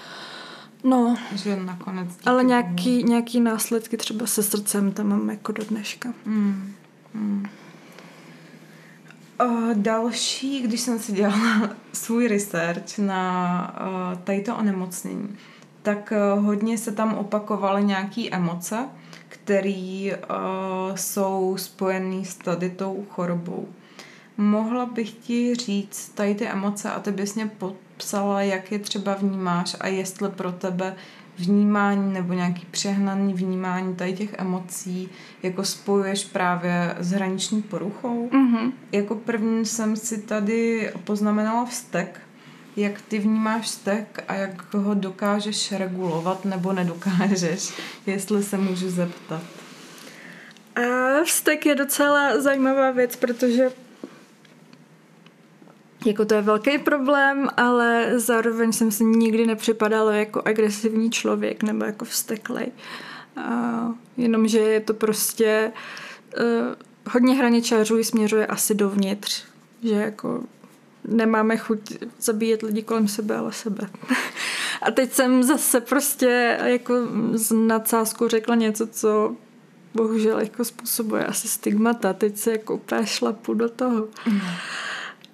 No, že nakonec. Ale nějaký, nějaký následky třeba se srdcem tam mám jako do dneška. Mm. Mm. Uh, další, když jsem si dělala svůj research na uh, tadyto onemocnění, tak uh, hodně se tam opakovaly nějaké emoce, které uh, jsou spojené s tady tou chorobou. Mohla bych ti říct tady ty emoce a ty bys mě popsala, jak je třeba vnímáš a jestli pro tebe vnímání nebo nějaký přehnaný vnímání tady těch emocí jako spojuješ právě s hraniční poruchou. Mm-hmm. Jako první jsem si tady poznamenala vztek. Jak ty vnímáš vztek a jak ho dokážeš regulovat nebo nedokážeš, jestli se můžu zeptat. A vztek je docela zajímavá věc, protože jako to je velký problém, ale zároveň jsem si nikdy nepřipadala jako agresivní člověk nebo jako vsteklej. Uh, jenomže je to prostě uh, hodně hraničářů směřuje asi dovnitř, že jako nemáme chuť zabíjet lidi kolem sebe, ale sebe. A teď jsem zase prostě jako z nadsázku řekla něco, co bohužel jako způsobuje asi stigmata. Teď se jako úplně šlapu do toho. Mm.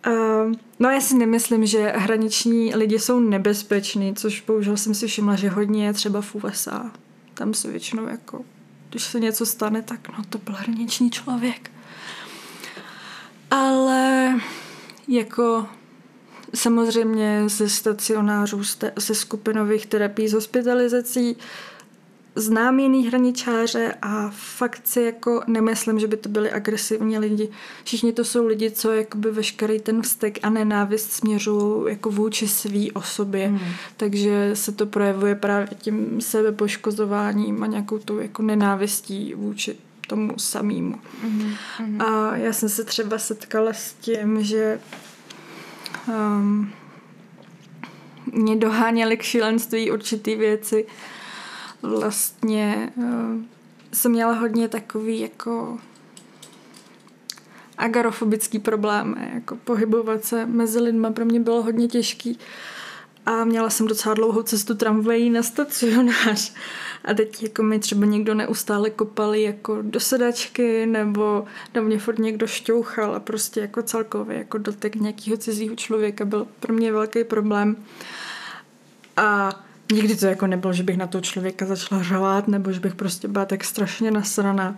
Uh, no já si nemyslím, že hraniční lidi jsou nebezpeční, což bohužel jsem si všimla, že hodně je třeba v USA. Tam se většinou jako, když se něco stane, tak no to byl hraniční člověk. Ale jako samozřejmě ze stacionářů, ze skupinových terapií, z hospitalizací, znám jiný hraničáře a fakt si jako nemyslím, že by to byli agresivní lidi. Všichni to jsou lidi, co jakoby veškerý ten vztek a nenávist směřují jako vůči svý osobě. Hmm. Takže se to projevuje právě tím sebepoškozováním a nějakou tou jako nenávistí vůči tomu samému. Mm-hmm. A já jsem se třeba setkala s tím, že um, mě doháněly k šílenství určitý věci, vlastně uh, jsem měla hodně takový jako agarofobický problém, jako pohybovat se mezi lidma pro mě bylo hodně těžký a měla jsem docela dlouhou cestu tramvají na stacionář a teď jako mi třeba někdo neustále kopali jako do sedačky nebo do mě furt někdo šťouchal a prostě jako celkově jako dotek nějakého cizího člověka byl pro mě velký problém a nikdy to jako nebylo, že bych na toho člověka začala řvát, nebo že bych prostě byla tak strašně nasraná.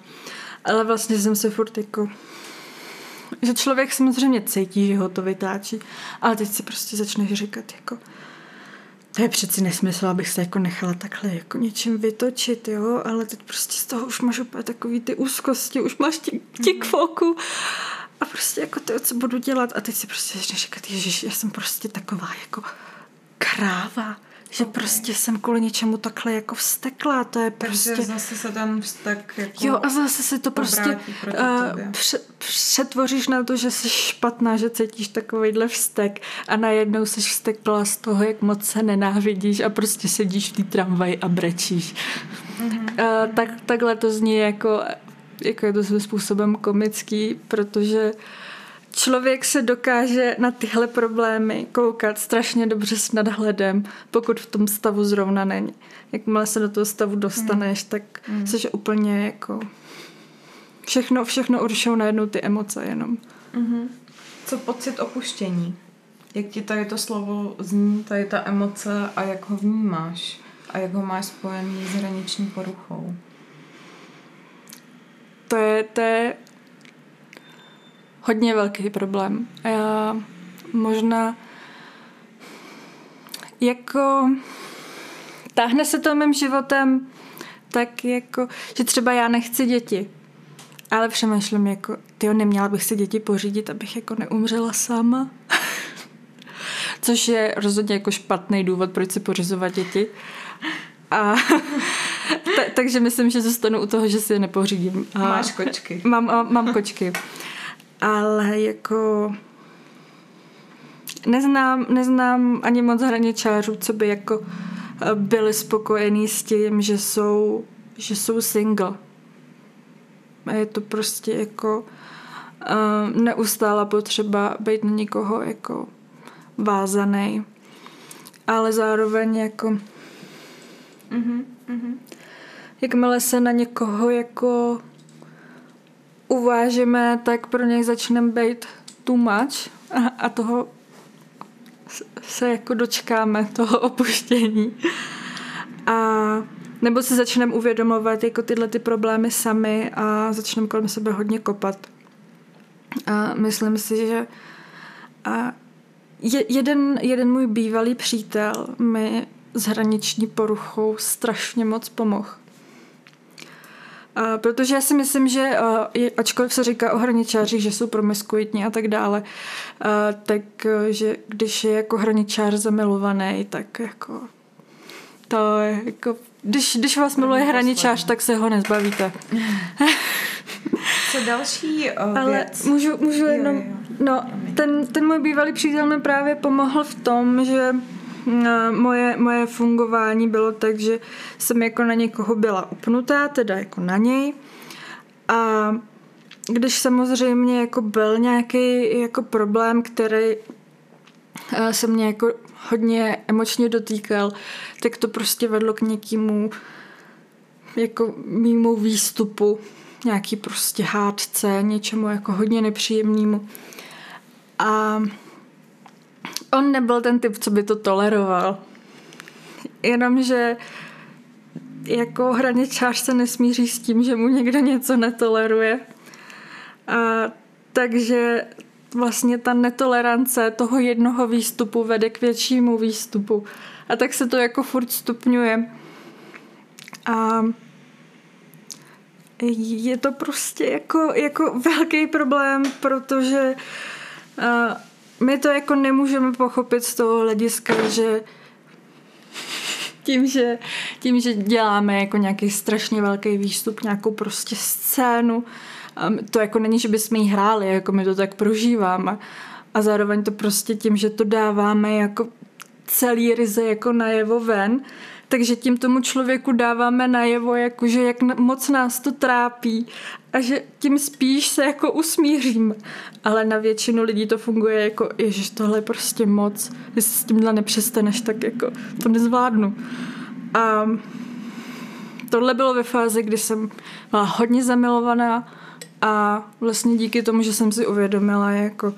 Ale vlastně jsem se furt jako že člověk samozřejmě cítí, že ho to vytáčí, ale teď si prostě začneš říkat jako to je přeci nesmysl, abych se jako nechala takhle jako něčím vytočit, jo, ale teď prostě z toho už máš úplně takový ty úzkosti, už máš tik foku. A prostě jako to, co budu dělat a teď si prostě začneš říkat, ježiš, já jsem prostě taková jako kráva, že okay. prostě jsem kvůli něčemu takhle jako vstekla, to je prostě... Takže zase se ten vztek jako Jo a zase si to prostě uh, pře- přetvoříš na to, že jsi špatná, že cítíš takovýhle vztek a najednou jsi vstekla z toho, jak moc se nenávidíš a prostě sedíš v té tramvaji a brečíš. Mm-hmm. Uh, tak, takhle to zní jako, jako je to svým způsobem komický, protože uh, člověk se dokáže na tyhle problémy koukat strašně dobře s nadhledem, pokud v tom stavu zrovna není. Jakmile se do toho stavu dostaneš, hmm. tak hmm. jsi úplně jako... Všechno, všechno uršou najednou ty emoce jenom. Mm-hmm. Co pocit opuštění? Jak ti tady to slovo zní, tady ta emoce a jak ho vnímáš? A jak ho máš spojený s hraniční poruchou? To je, to je hodně velký problém. A já možná jako táhne se to mým životem tak jako, že třeba já nechci děti, ale přemýšlím jako, tyjo, neměla bych si děti pořídit, abych jako neumřela sama. Což je rozhodně jako špatný důvod, proč si pořizovat děti. A ta, takže myslím, že zůstanu u toho, že si je nepořídím. A Máš kočky. Mám, mám kočky ale jako neznám, neznám ani moc hraničářů, co by jako eh, byli spokojení s tím, že jsou, že jsou single. A je to prostě jako uh, neustála potřeba být na někoho jako vázaný. Ale zároveň jako mm-hmm, mm-hmm. jakmile se na někoho jako uvážíme, tak pro něj začneme být too much a, a toho se jako dočkáme toho opuštění. A nebo se začneme uvědomovat jako tyhle ty problémy sami a začneme kolem sebe hodně kopat. A myslím si, že a je, jeden, jeden můj bývalý přítel mi s hraniční poruchou strašně moc pomohl. A protože já si myslím, že uh, ačkoliv se říká o hraničářích, že jsou promiskuitní a tak dále, uh, tak uh, že když je jako hraničář zamilovaný, tak jako to je jako, když, když vás miluje hraničář, tak se ho nezbavíte. Co další uh, Ale věc? můžu, můžu jenom, jo, jo. no, ten, ten můj bývalý přítel mi právě pomohl v tom, že moje, moje fungování bylo tak, že jsem jako na někoho byla upnutá, teda jako na něj. A když samozřejmě jako byl nějaký jako problém, který eh, se mě jako hodně emočně dotýkal, tak to prostě vedlo k někému jako mýmu výstupu, nějaký prostě hádce, něčemu jako hodně nepříjemnému. A on nebyl ten typ, co by to toleroval. Jenomže jako hraničář se nesmíří s tím, že mu někdo něco netoleruje. A, takže vlastně ta netolerance toho jednoho výstupu vede k většímu výstupu. A tak se to jako furt stupňuje. A je to prostě jako, jako velký problém, protože my to jako nemůžeme pochopit z toho hlediska, že tím, že, tím, že děláme jako nějaký strašně velký výstup, nějakou prostě scénu, to jako není, že bychom ji hráli, jako my to tak prožíváme. A zároveň to prostě tím, že to dáváme jako celý ryze jako najevo ven, takže tím tomu člověku dáváme najevo, jako, že jak moc nás to trápí a že tím spíš se jako usmířím. Ale na většinu lidí to funguje jako, ježiš, tohle je prostě moc. Jestli s tímhle nepřestaneš, tak jako to nezvládnu. A tohle bylo ve fázi, kdy jsem byla hodně zamilovaná a vlastně díky tomu, že jsem si uvědomila, jako, uh,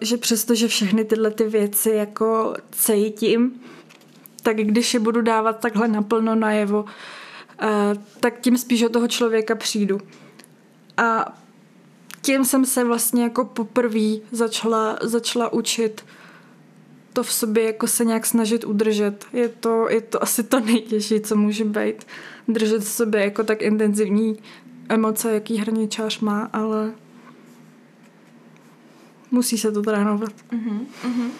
že přestože všechny tyhle ty věci jako cítím, tak když je budu dávat takhle naplno najevo, eh, tak tím spíš od toho člověka přijdu. A tím jsem se vlastně jako poprvé začala, začala učit to v sobě jako se nějak snažit udržet. Je to, je to asi to nejtěžší, co může být. Držet v sobě jako tak intenzivní emoce, jaký hraničář má, ale musí se to trénovat. Uh-huh, uh-huh.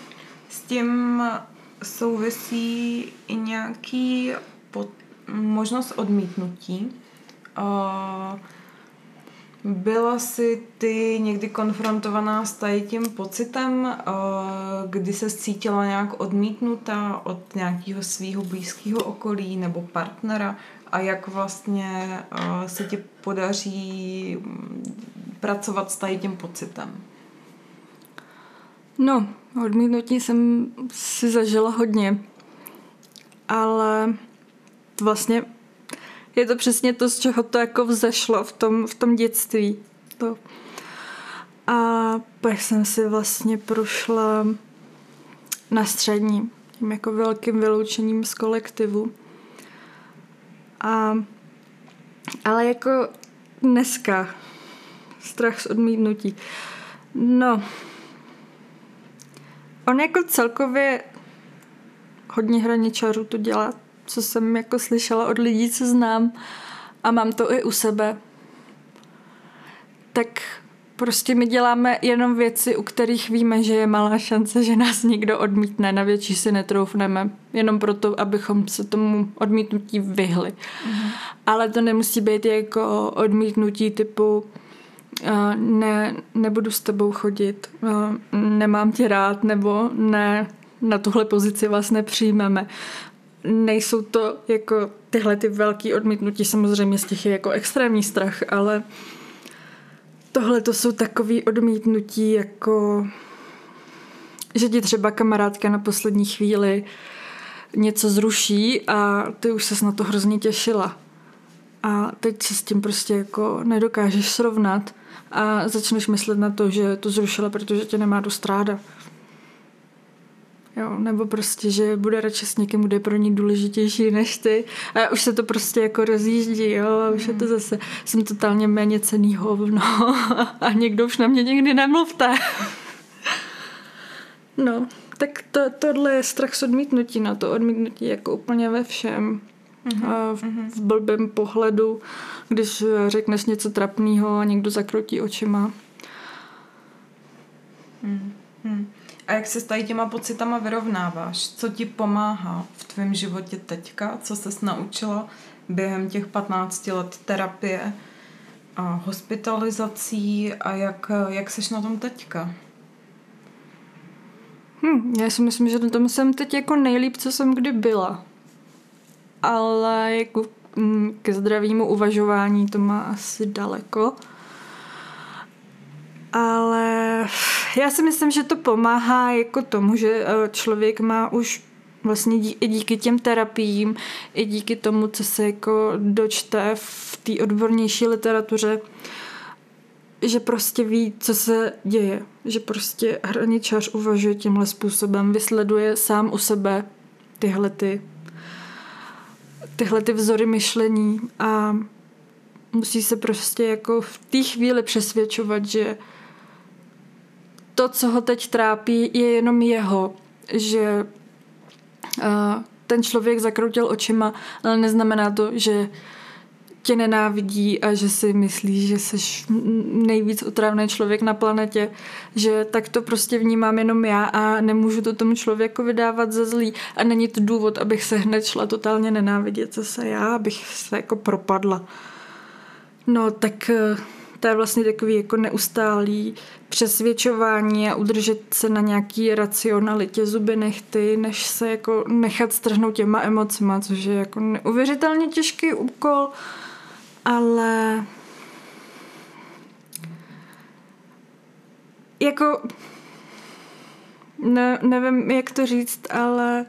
S tím souvisí i nějaký pod, možnost odmítnutí. Byla jsi ty někdy konfrontovaná s tady tím pocitem, kdy se cítila nějak odmítnutá od nějakého svého blízkého okolí nebo partnera a jak vlastně se ti podaří pracovat s tady tím pocitem? No, odmítnutí jsem si zažila hodně, ale vlastně je to přesně to, z čeho to jako vzešlo v tom, v tom dětství. To. A pak jsem si vlastně prošla na střední, tím jako velkým vyloučením z kolektivu. A, ale jako dneska strach z odmítnutí. No, On jako celkově hodně hraničarů to dělá, co jsem jako slyšela od lidí, co znám a mám to i u sebe. Tak prostě my děláme jenom věci, u kterých víme, že je malá šance, že nás někdo odmítne, na větší si netroufneme, jenom proto, abychom se tomu odmítnutí vyhli. Mm-hmm. Ale to nemusí být jako odmítnutí typu ne, nebudu s tebou chodit, nemám tě rád, nebo ne, na tuhle pozici vás nepřijmeme. Nejsou to jako tyhle ty velký odmítnutí, samozřejmě z těch je jako extrémní strach, ale tohle to jsou takový odmítnutí jako že ti třeba kamarádka na poslední chvíli něco zruší a ty už ses na to hrozně těšila. A teď se s tím prostě jako nedokážeš srovnat a začneš myslet na to, že to zrušila, protože tě nemá dost ráda. Jo, nebo prostě, že bude radši s někým, kde je pro ní důležitější než ty. A už se to prostě jako rozjíždí, jo, a už je to hmm. zase, jsem totálně méně cený hovno a někdo už na mě nikdy nemluvte. no, tak to, tohle je strach z odmítnutí, no to odmítnutí jako úplně ve všem. Mm-hmm. A v, mhm. v blbém pohledu, když řekneš něco trapného a někdo zakrotí očima. Mm-hmm. A jak se s tady těma pocitama vyrovnáváš? Co ti pomáhá v tvém životě teďka? Co ses naučila během těch 15 let terapie a hospitalizací a jak, jak seš na tom teďka? Hm, já si myslím, že na tom jsem teď jako nejlíp, co jsem kdy byla. Ale jako ke zdravému uvažování to má asi daleko. Ale já si myslím, že to pomáhá jako tomu, že eh, člověk má už vlastně i díky těm terapiím, i díky tomu, co se jako dočte v té odbornější literatuře, že prostě ví, co se děje. Že prostě hraničař uvažuje tímhle způsobem, vysleduje sám u sebe tyhle ty, tyhle ty vzory myšlení a musí se prostě jako v té chvíli přesvědčovat, že to, co ho teď trápí, je jenom jeho, že uh, ten člověk zakroutil očima, ale neznamená to, že tě nenávidí a že si myslí, že jsi nejvíc otravný člověk na planetě, že tak to prostě vnímám jenom já a nemůžu to tomu člověku vydávat za zlý a není to důvod, abych se hned šla totálně nenávidět zase já, abych se jako propadla. No tak uh, to je vlastně takový jako neustálý přesvědčování a udržet se na nějaký racionalitě zuby nechty, než se jako nechat strhnout těma emocima, což je jako neuvěřitelně těžký úkol, ale jako ne, nevím, jak to říct, ale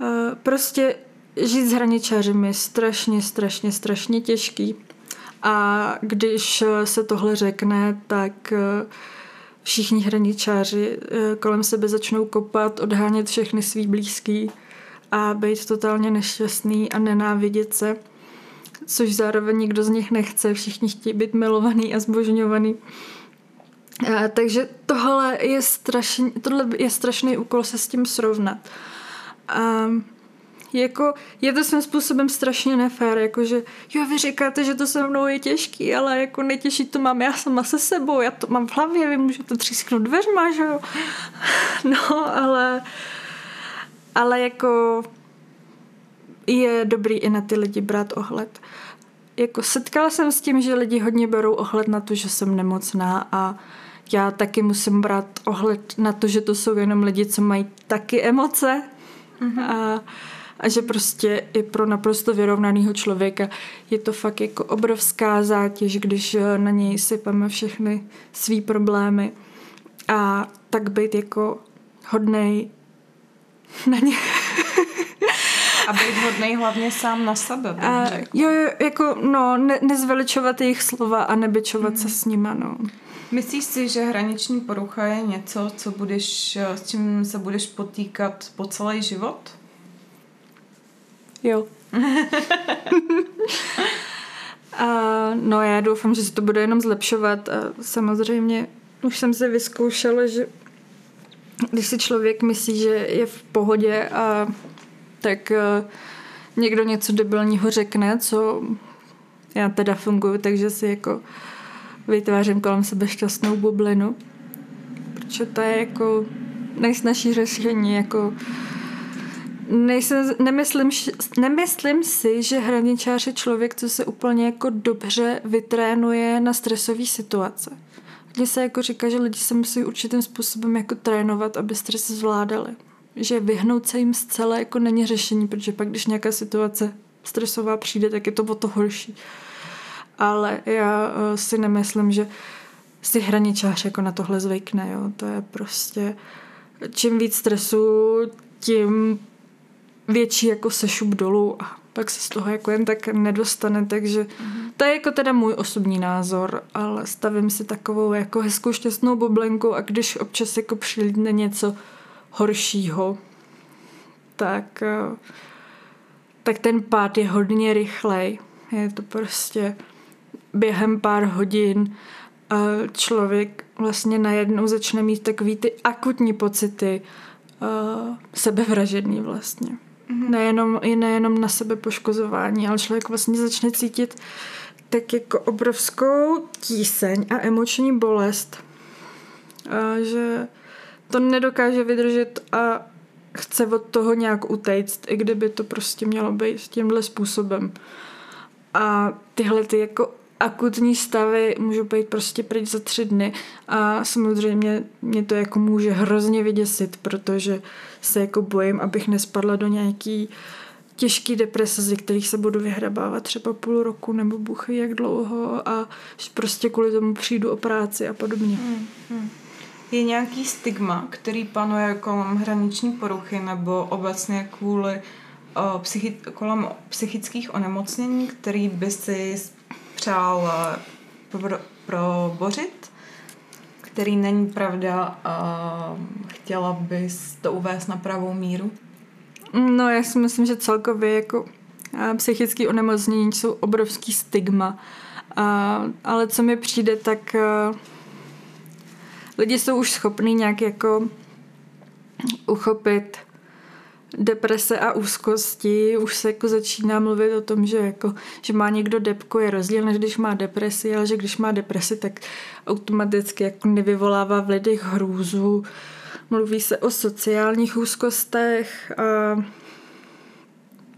uh, prostě žít s hraničářem je strašně, strašně, strašně těžký. A když se tohle řekne, tak eh, všichni hraničáři eh, kolem sebe začnou kopat, odhánět všechny svý blízký a být totálně nešťastný a nenávidět se, což zároveň nikdo z nich nechce, všichni chtějí být milovaný a zbožňovaný. A, takže tohle je, strašný, tohle je strašný úkol se s tím srovnat. A jako, je to svým způsobem strašně nefér, jakože jo, vy říkáte, že to se mnou je těžký, ale jako netěžší to mám já sama se sebou, já to mám v hlavě, vy můžete třísknout dveřma, že jo. No, ale ale jako je dobrý i na ty lidi brát ohled. Jako setkala jsem s tím, že lidi hodně berou ohled na to, že jsem nemocná a já taky musím brát ohled na to, že to jsou jenom lidi, co mají taky emoce. Mm-hmm. A a že prostě i pro naprosto vyrovnaného člověka je to fakt jako obrovská zátěž, když eh, na něj sypeme všechny svý problémy a tak být jako hodnej na ně. a být hodnej hlavně sám na sebe. A, jo, jo, jako no, ne, nezveličovat jejich slova a nebyčovat mm. se s nima, no. Myslíš si, že hraniční porucha je něco, co budeš, s čím se budeš potýkat po celý život? Jo. a, no já doufám, že se to bude jenom zlepšovat a samozřejmě už jsem se vyzkoušela, že když si člověk myslí, že je v pohodě a tak uh, někdo něco debilního řekne, co já teda funguji, takže si jako vytvářím kolem sebe šťastnou bublinu. Protože to je jako nejsnažší řešení, jako Nejsem, nemyslím, nemyslím si, že hraničář je člověk, co se úplně jako dobře vytrénuje na stresové situace. Mně se jako říká, že lidi se musí určitým způsobem jako trénovat, aby stres zvládali. Že vyhnout se jim zcela jako není řešení, protože pak, když nějaká situace stresová přijde, tak je to o to horší. Ale já uh, si nemyslím, že si hraničář jako na tohle zvykne. Jo. To je prostě čím víc stresu, tím větší jako sešup dolů a pak se z toho jako jen tak nedostane, takže mm-hmm. to je jako teda můj osobní názor, ale stavím si takovou jako hezkou šťastnou bublenku a když občas jako přilídne něco horšího, tak, eh, tak ten pád je hodně rychlej. Je to prostě během pár hodin a člověk vlastně najednou začne mít takový ty akutní pocity uh, sebevražedný vlastně. Mm-hmm. Nejenom, i nejenom na sebe poškozování, ale člověk vlastně začne cítit tak jako obrovskou tíseň a emoční bolest, že to nedokáže vydržet a chce od toho nějak utejct, i kdyby to prostě mělo být tímhle způsobem. A tyhle ty jako akutní stavy můžou být prostě pryč za tři dny a samozřejmě mě to jako může hrozně vyděsit, protože se jako bojím, abych nespadla do nějaký těžký deprese, ze kterých se budu vyhrabávat třeba půl roku nebo buchy jak dlouho a prostě kvůli tomu přijdu o práci a podobně. Hmm, hmm. Je nějaký stigma, který panuje kolem hraniční poruchy nebo obecně kvůli uh, psychi- kolem psychických onemocnění, který by si přál uh, probořit? který není pravda a chtěla bys to uvést na pravou míru? No já si myslím, že celkově jako psychické onemocnění jsou obrovský stigma. A, ale co mi přijde, tak a, lidi jsou už schopní nějak jako uchopit deprese a úzkosti, už se jako začíná mluvit o tom, že, jako, že má někdo depku, je rozdíl, než když má depresi, ale že když má depresi, tak automaticky jako nevyvolává v lidech hrůzu. Mluví se o sociálních úzkostech a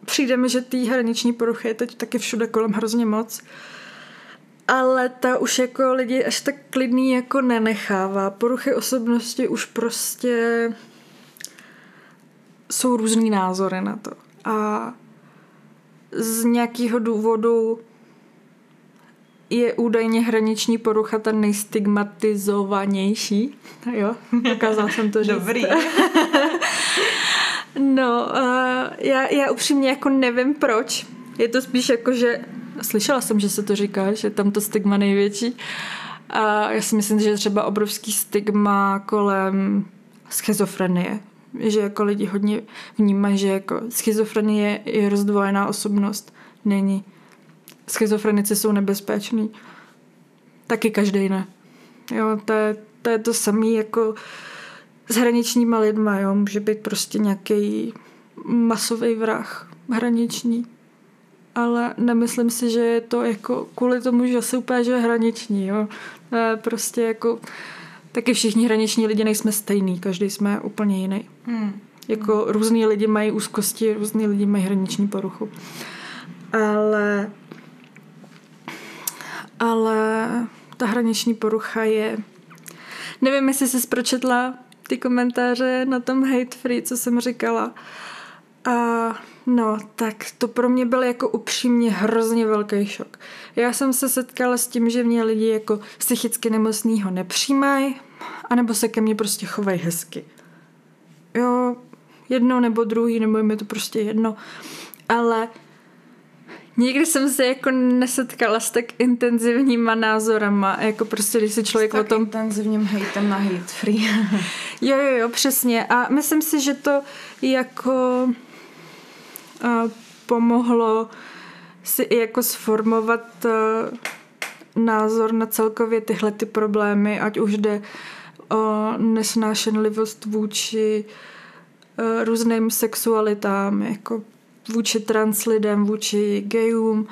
přijde mi, že té hraniční poruchy je teď taky všude kolem hrozně moc. Ale ta už jako lidi až tak klidný jako nenechává. Poruchy osobnosti už prostě jsou různý názory na to. A z nějakého důvodu je údajně hraniční porucha ta nejstigmatizovanější. Jo, dokázala jsem to říct. Dobrý. no, uh, já, já upřímně jako nevím proč. Je to spíš jako, že slyšela jsem, že se to říká, že tam to stigma největší. A já si myslím, že je třeba obrovský stigma kolem schizofrenie že jako lidi hodně vnímají, že jako schizofrenie je rozdvojená osobnost. Není. Schizofrenici jsou nebezpeční. Taky každý ne. Jo, to je to, je to samé jako s hraničníma lidma, jo. Může být prostě nějaký masový vrah hraniční. Ale nemyslím si, že je to jako kvůli tomu, že se úplně že je hraniční, jo. Je prostě jako taky všichni hraniční lidi nejsme stejný, každý jsme úplně jiný. Hmm. Jako různý lidi mají úzkosti, různý lidi mají hraniční poruchu. Ale ale ta hraniční porucha je nevím, jestli jsi pročetla ty komentáře na tom hate free, co jsem říkala. A no, tak to pro mě byl jako upřímně hrozně velký šok. Já jsem se setkala s tím, že mě lidi jako psychicky nemocnýho nepřijímají, anebo se ke mně prostě chovají hezky. Jo, jedno nebo druhý, nebo mi to prostě jedno. Ale nikdy jsem se jako nesetkala s tak intenzivníma názorama, jako prostě, když se člověk s o tom... intenzivním hejtem na hate free. jo, jo, jo, přesně. A myslím si, že to jako pomohlo si i jako sformovat uh, názor na celkově tyhle ty problémy, ať už jde o nesnášenlivost vůči uh, různým sexualitám, jako vůči trans lidem, vůči gayům,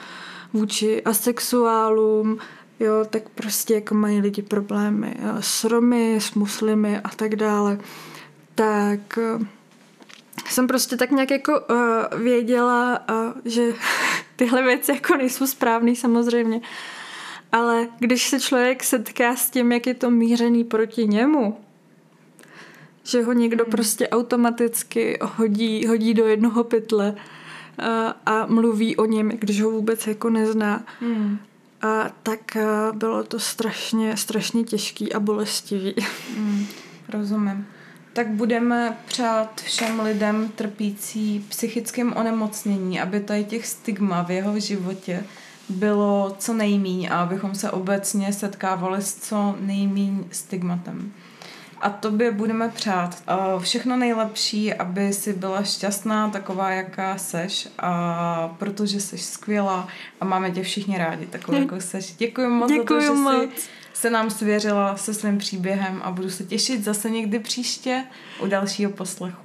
vůči asexuálům, jo, tak prostě jako mají lidi problémy s Romy, s muslimy a tak dále. Tak jsem prostě tak nějak jako uh, věděla, uh, že tyhle věci jako nejsou správný samozřejmě. Ale když se člověk setká s tím, jak je to mířený proti němu, že ho někdo hmm. prostě automaticky hodí, hodí do jednoho pytle a, a mluví o něm, když ho vůbec jako nezná. Hmm. A tak a bylo to strašně, strašně těžký a bolestivý. Hmm, rozumím. Tak budeme přát všem lidem trpící psychickým onemocnění, aby tady těch stigma v jeho životě bylo co nejmíň a abychom se obecně setkávali s co nejmíň stigmatem. A tobě budeme přát uh, všechno nejlepší, aby si byla šťastná, taková, jaká seš, a protože jsi skvělá a máme tě všichni rádi, takovou, jako seš. Děkuji moc Děkuji za to, moc. že jsi se nám svěřila se svým příběhem a budu se těšit zase někdy příště u dalšího poslechu.